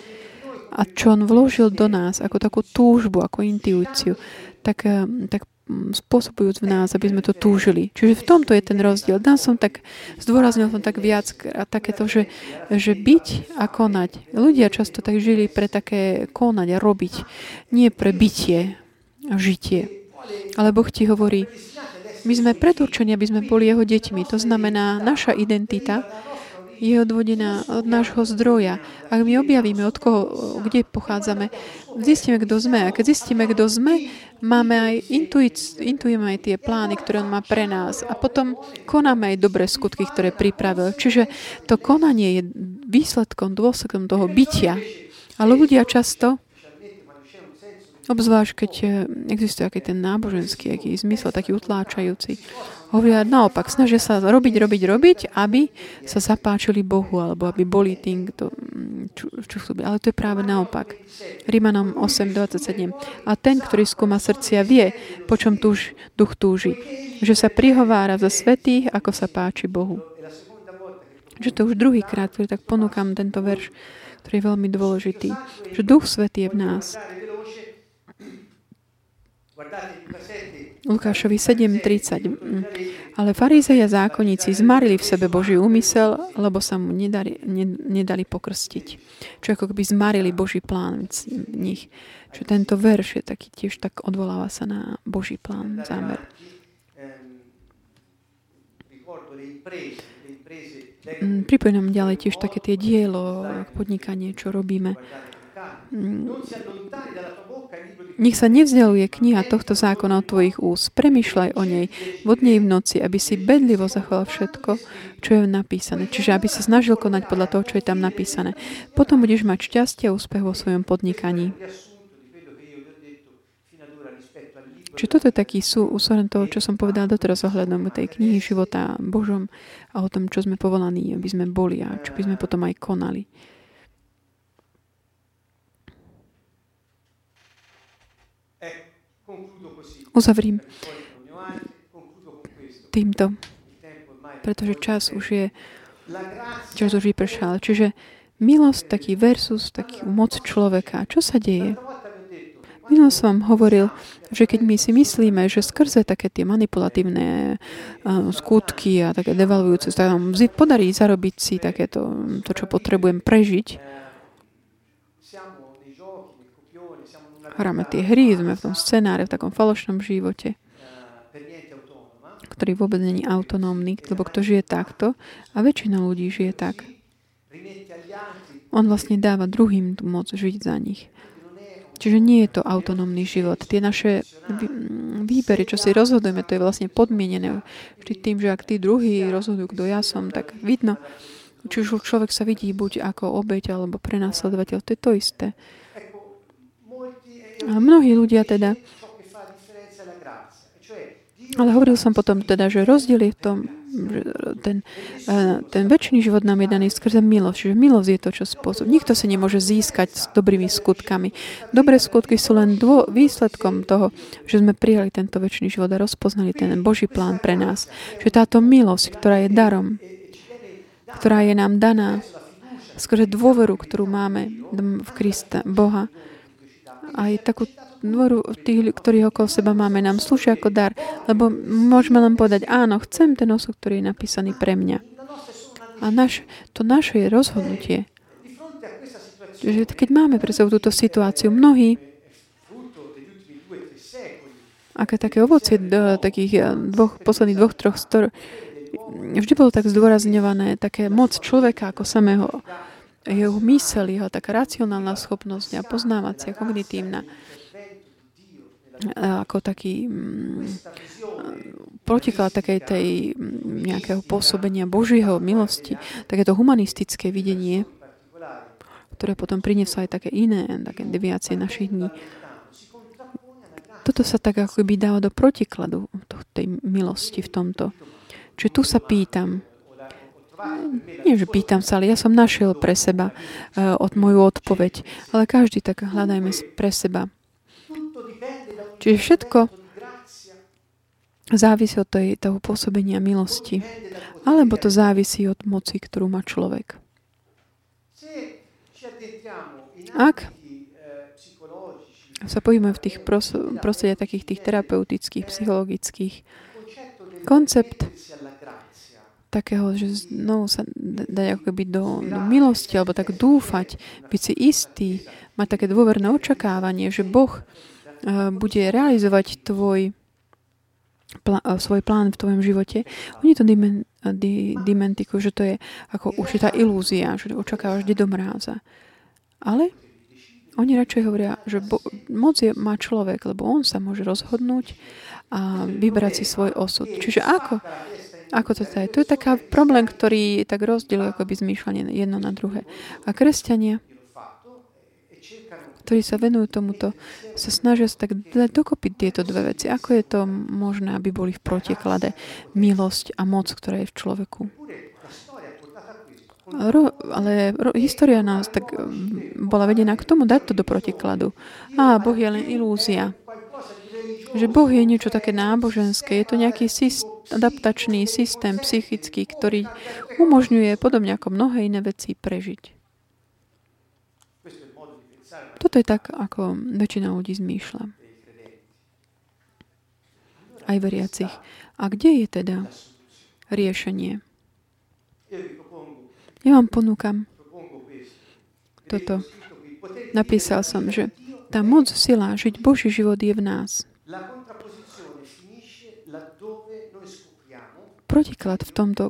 A čo on vložil do nás ako takú túžbu, ako intuíciu, tak, tak spôsobujúc v nás, aby sme to túžili. Čiže v tomto je ten rozdiel. Dan som tak, zdôraznil som tak viac a takéto, že, že byť a konať. Ľudia často tak žili pre také konať a robiť, nie pre bytie a žitie. Ale Boh ti hovorí, my sme predurčení, aby sme boli jeho deťmi. To znamená, naša identita je odvodená od nášho zdroja. Ak my objavíme, od koho, kde pochádzame, zistíme, kto sme. A keď zistíme, kto sme, máme aj intuic, intujeme aj tie plány, ktoré on má pre nás. A potom konáme aj dobré skutky, ktoré pripravil. Čiže to konanie je výsledkom, dôsledkom toho bytia. Ale ľudia často Obzvlášť, keď eh, existuje aký ten náboženský aký zmysel, taký utláčajúci. Hovoria naopak, snažia sa robiť, robiť, robiť, aby sa zapáčili Bohu, alebo aby boli tým, kto, mm, čo, chcú byť. Ale to je práve naopak. Rímanom 8.27. A ten, ktorý skúma srdcia, vie, po čom túž, duch túži. Že sa prihovára za svetých, ako sa páči Bohu. Že to už druhýkrát, ktorý tak ponúkam tento verš, ktorý je veľmi dôležitý. Že duch svetý je v nás. Lukášovi 7.30. Ale farizei a zákonníci zmarili v sebe Boží úmysel, lebo sa mu nedali, nedali pokrstiť. Čo ako keby zmarili Boží plán v nich. Čo tento verš je taký tiež tak odvoláva sa na Boží plán, zámer. Mm, pripomínam ďalej tiež také tie dielo, podnikanie, čo robíme. Nech sa nevzdialuje kniha tohto zákona od tvojich úst. Premýšľaj o nej od nej v noci, aby si bedlivo zachoval všetko, čo je napísané. Čiže aby si snažil konať podľa toho, čo je tam napísané. Potom budeš mať šťastie a úspech vo svojom podnikaní. Čiže toto je taký sú úsoren toho, čo som povedal doteraz ohľadom tej knihy života Božom a o tom, čo sme povolaní, aby sme boli a čo by sme potom aj konali. Uzavrím týmto, pretože čas už je čas už vypršal. Čiže milosť taký versus taký moc človeka. Čo sa deje? Minul som vám hovoril, že keď my si myslíme, že skrze také tie manipulatívne skutky a také devalvujúce, sa nám podarí zarobiť si takéto, to, čo potrebujem prežiť, hráme tie hry, sme v tom scenáre, v takom falošnom živote, ktorý vôbec není autonómny, lebo kto žije takto, a väčšina ľudí žije tak, on vlastne dáva druhým tú moc žiť za nich. Čiže nie je to autonómny život. Tie naše výbery, čo si rozhodujeme, to je vlastne podmienené vždy tým, že ak tí druhí rozhodujú, kto ja som, tak vidno, či už človek sa vidí buď ako obeď alebo prenásledovateľ, to je to isté. A mnohí ľudia teda ale hovoril som potom teda, že rozdiel je v tom, že ten, ten väčší život nám je daný skrze milosť. Čiže milosť je to, čo spôsob. Nikto sa nemôže získať s dobrými skutkami. Dobré skutky sú len dvo, výsledkom toho, že sme prijali tento väčší život a rozpoznali ten Boží plán pre nás. Že táto milosť, ktorá je darom, ktorá je nám daná, skrze dôveru, ktorú máme v Krista, Boha, aj takú dvoru tých, ktorých okolo seba máme, nám slúžia ako dar, lebo môžeme len povedať, áno, chcem ten osud, ktorý je napísaný pre mňa. A naš, to naše je rozhodnutie. Že keď máme pre sebou túto situáciu, mnohí aké také ovocie do takých eh, dvoch, posledných dvoch, troch stor, vždy bolo tak zdôrazňované také moc človeka ako samého jeho mysel, jeho taká racionálna schopnosť a poznávacia, kognitívna ako taký mm, protiklad takej tej mm, nejakého pôsobenia Božieho milosti, takéto humanistické videnie, ktoré potom prinieslo aj také iné, také deviácie našich dní. Toto sa tak ako by dáva do protikladu tej milosti v tomto. Čiže tu sa pýtam, nie, že pýtam sa, ale ja som našiel pre seba uh, od moju odpoveď, ale každý tak hľadajme pre seba Čiže všetko závisí od tej, toho pôsobenia milosti. Alebo to závisí od moci, ktorú má človek. Ak sa pojíme v tých prostrediach takých tých terapeutických, psychologických, koncept takého, že znovu sa dať ako keby do, do milosti, alebo tak dúfať, byť si istý, mať také dôverné očakávanie, že Boh Eh, bude realizovať tvoj plá, eh, svoj plán v tvojom živote, oni to dimen, di, dimentikujú, že to je ako určitá ilúzia, že očakávaš do mráza. Ale oni radšej hovoria, že bo, moc je, má človek, lebo on sa môže rozhodnúť a vybrať si svoj osud. Čiže ako? Ako to je? To je taká problém, ktorý tak rozdieluje ako by zmýšľanie jedno na druhé. A kresťania ktorí sa venujú tomuto, sa snažia sa tak dať dokopy tieto dve veci. Ako je to možné, aby boli v protiklade milosť a moc, ktorá je v človeku? Ro, ale ro, história nás tak mm, bola vedená k tomu dať to do protikladu. A Boh je len ilúzia. Že Boh je niečo také náboženské. Je to nejaký syst, adaptačný systém psychický, ktorý umožňuje, podobne ako mnohé iné veci, prežiť. Toto je tak, ako väčšina ľudí zmýšľa. Aj veriacich. A kde je teda riešenie? Ja vám ponúkam toto. Napísal som, že tá moc sila žiť Boží život je v nás. Protiklad v tomto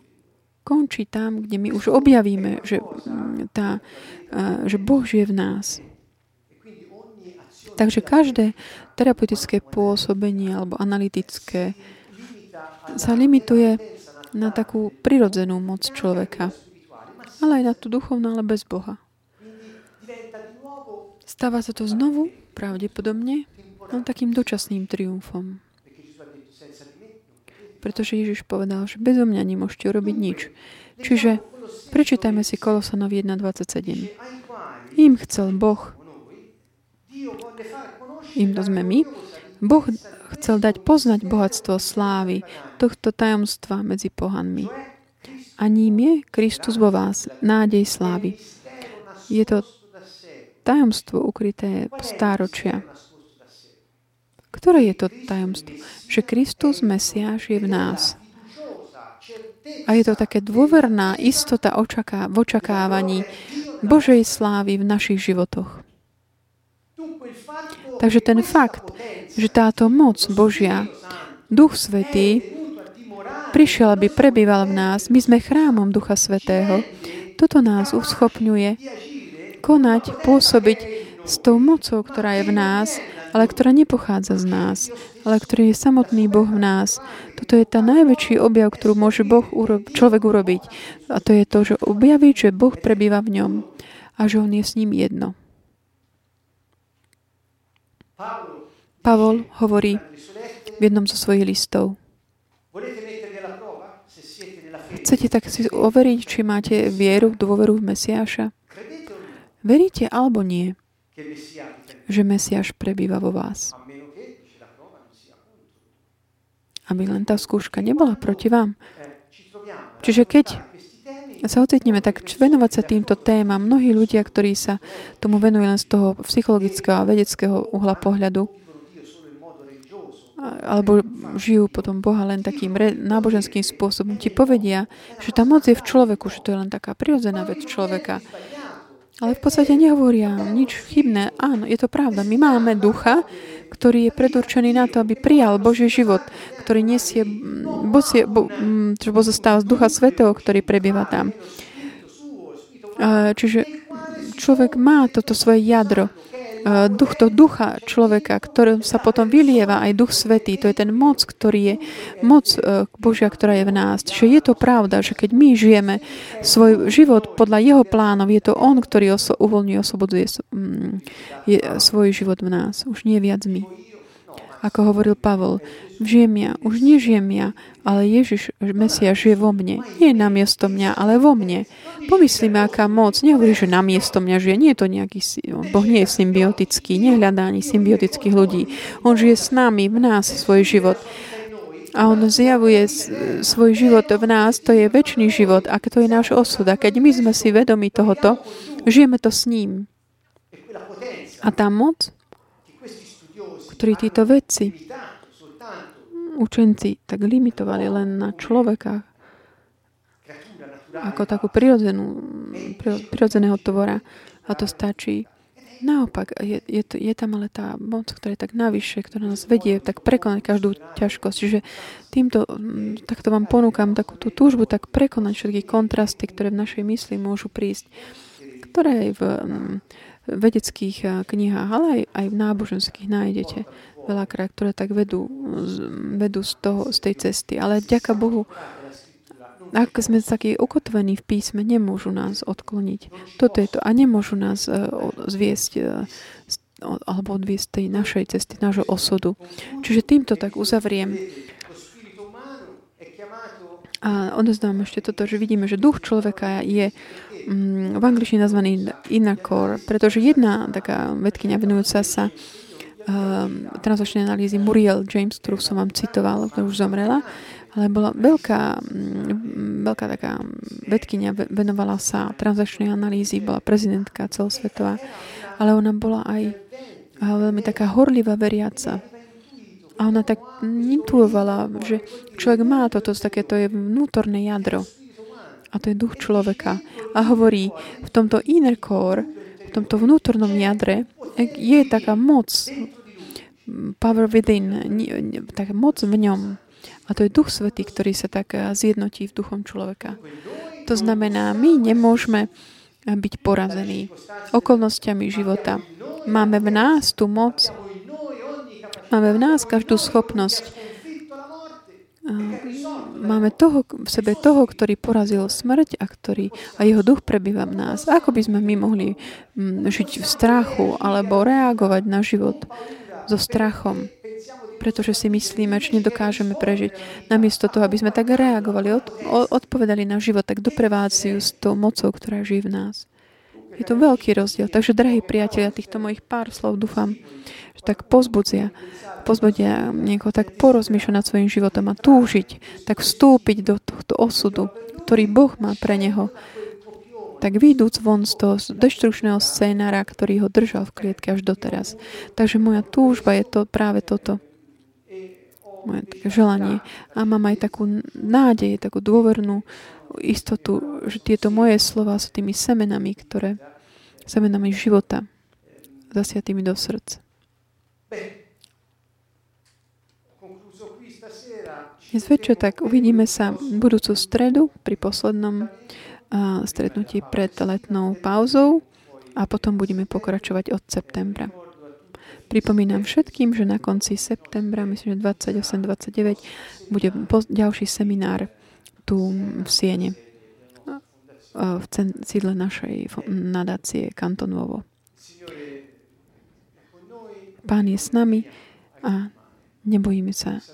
končí tam, kde my už objavíme, že, tá, že Boh žije v nás. Takže každé terapeutické pôsobenie alebo analytické sa limituje na takú prirodzenú moc človeka. Ale aj na tú duchovnú, ale bez Boha. Stáva sa to znovu, pravdepodobne, no takým dočasným triumfom. Pretože Ježiš povedal, že bezo mňa nemôžete urobiť nič. Čiže prečítajme si Kolosanov 1.27. Im chcel Boh, im to sme my, Boh chcel dať poznať bohatstvo slávy tohto tajomstva medzi pohanmi. A ním je Kristus vo vás, nádej slávy. Je to tajomstvo ukryté stáročia. Ktoré je to tajomstvo? Že Kristus, Mesiáš, je v nás. A je to také dôverná istota očaká, v očakávaní Božej slávy v našich životoch. Takže ten fakt, že táto moc Božia, Duch Svetý, prišiel, aby prebýval v nás, my sme chrámom Ducha Svetého, toto nás uschopňuje konať, pôsobiť s tou mocou, ktorá je v nás, ale ktorá nepochádza z nás, ale ktorý je samotný Boh v nás. Toto je tá najväčší objav, ktorú môže boh urob- človek urobiť. A to je to, že objaviť, že Boh prebýva v ňom a že on je s ním jedno. Pavol hovorí v jednom zo svojich listov. Chcete tak si overiť, či máte vieru, dôveru v Mesiáša? Veríte alebo nie, že Mesiáš prebýva vo vás? Aby len tá skúška nebola proti vám. Čiže keď sa ocitneme tak venovať sa týmto témam, mnohí ľudia, ktorí sa tomu venujú len z toho psychologického a vedeckého uhla pohľadu, alebo žijú potom Boha len takým re, náboženským spôsobom, ti povedia, že tá moc je v človeku, že to je len taká prirodzená vec človeka. Ale v podstate nehovoria nič chybné. Áno, je to pravda. My máme ducha, ktorý je predurčený na to, aby prijal Boží život, ktorý nesie, bosie, bo, čo pozostáva z Ducha Svetého, ktorý prebýva tam. Čiže človek má toto svoje jadro. Eh, duch, to ducha človeka, ktorý sa potom vylieva aj duch svetý. To je ten moc, ktorý je moc eh, Božia, ktorá je v nás. Čiže je to pravda, že keď my žijeme svoj život podľa jeho plánov, je to on, ktorý oso- uvoľňuje, osloboduje mm, svoj život v nás. Už nie viac my. Ako hovoril Pavol, žijem ja, už nežijem ja, ale Ježiš, Mesia, žije vo mne. Nie na miesto mňa, ale vo mne. Pomyslíme, aká moc. Nehovorí, že na miesto mňa žije. Nie je to nejaký... Boh nie je symbiotický, nehľadá ani symbiotických ľudí. On žije s nami, v nás svoj život. A on zjavuje svoj život v nás, to je väčší život a to je náš osud. A keď my sme si vedomi tohoto, žijeme to s ním. A tá moc ktorí títo vedci, učenci, tak limitovali len na človeka ako takú prirodzenú, prirodzeného tvora. A to stačí. Naopak, je, je, je tam ale tá moc, ktorá je tak navyše, ktorá nás vedie tak prekonať každú ťažkosť. Čiže týmto, mm, takto vám ponúkam takú tú túžbu, tak prekonať všetky kontrasty, ktoré v našej mysli môžu prísť, ktoré aj v, mm, vedeckých eh, knihách, ale aj, aj v náboženských nájdete veľakrát, ktoré tak vedú, vedú z, toho, z tej cesty. Ale ďaká Bohu, ak sme takí ukotvení v písme, nemôžu nás odkloniť. Toto je to. A nemôžu nás uh, zviesť uh, alebo odviesť tej našej cesty, nášho osudu. Čiže týmto tak uzavriem. A odozdávam ešte toto, že vidíme, že duch človeka je v angličtine nazvaný core, pretože jedna taká vedkynia venujúca sa um, transačnej analýzy Muriel James, ktorú som vám citoval, ktorá už zomrela, ale bola veľká, mm, veľká taká vedkynia, venovala sa transakčnej analýzy, bola prezidentka celosvetová, ale ona bola aj veľmi taká horlivá veriaca. A ona tak intuovala, že človek má toto, také to je vnútorné jadro a to je duch človeka. A hovorí, v tomto inner core, v tomto vnútornom jadre je taká moc, power within, taká moc v ňom. A to je Duch Svetý, ktorý sa tak eh, zjednotí v duchom človeka. To znamená, my nemôžeme eh, byť porazení okolnostiami života. máme v nás tú moc, máme v nás každú schopnosť máme toho, v sebe toho, ktorý porazil smrť a, ktorý, a jeho duch prebýva v nás. Ako by sme my mohli mm, žiť v strachu alebo reagovať na život so strachom? pretože si myslíme, že nedokážeme prežiť. Namiesto toho, aby sme tak reagovali, od, odpovedali na život, tak doprevádzajú s tou mocou, ktorá žije v nás. Je to veľký rozdiel. Takže, drahí priatelia, týchto mojich pár slov dúfam, že tak pozbudzia, pozbudia niekoho tak porozmýšľať nad svojim životom a túžiť, tak vstúpiť do tohto osudu, ktorý Boh má pre neho. Tak výjdúc von z toho deštručného scénára, ktorý ho držal v klietke až doteraz. Takže moja túžba je to práve toto moje také želanie. A mám aj takú nádej, takú dôvernú istotu, že tieto moje slova sú tými semenami, ktoré semenami života zasiatými do srdca. Dnes večer tak uvidíme sa budúcu stredu pri poslednom uh, stretnutí pred letnou pauzou a potom budeme pokračovať od septembra. Pripomínam všetkým, že na konci septembra, myslím, že 28-29, bude ďalší seminár tu v Siene, v sídle našej nadácie Kantonovo. Pán je s nami a nebojíme sa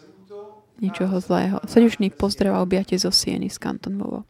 ničoho zlého. Srdečný pozdrav a objatie zo Sieny z Kantonovo.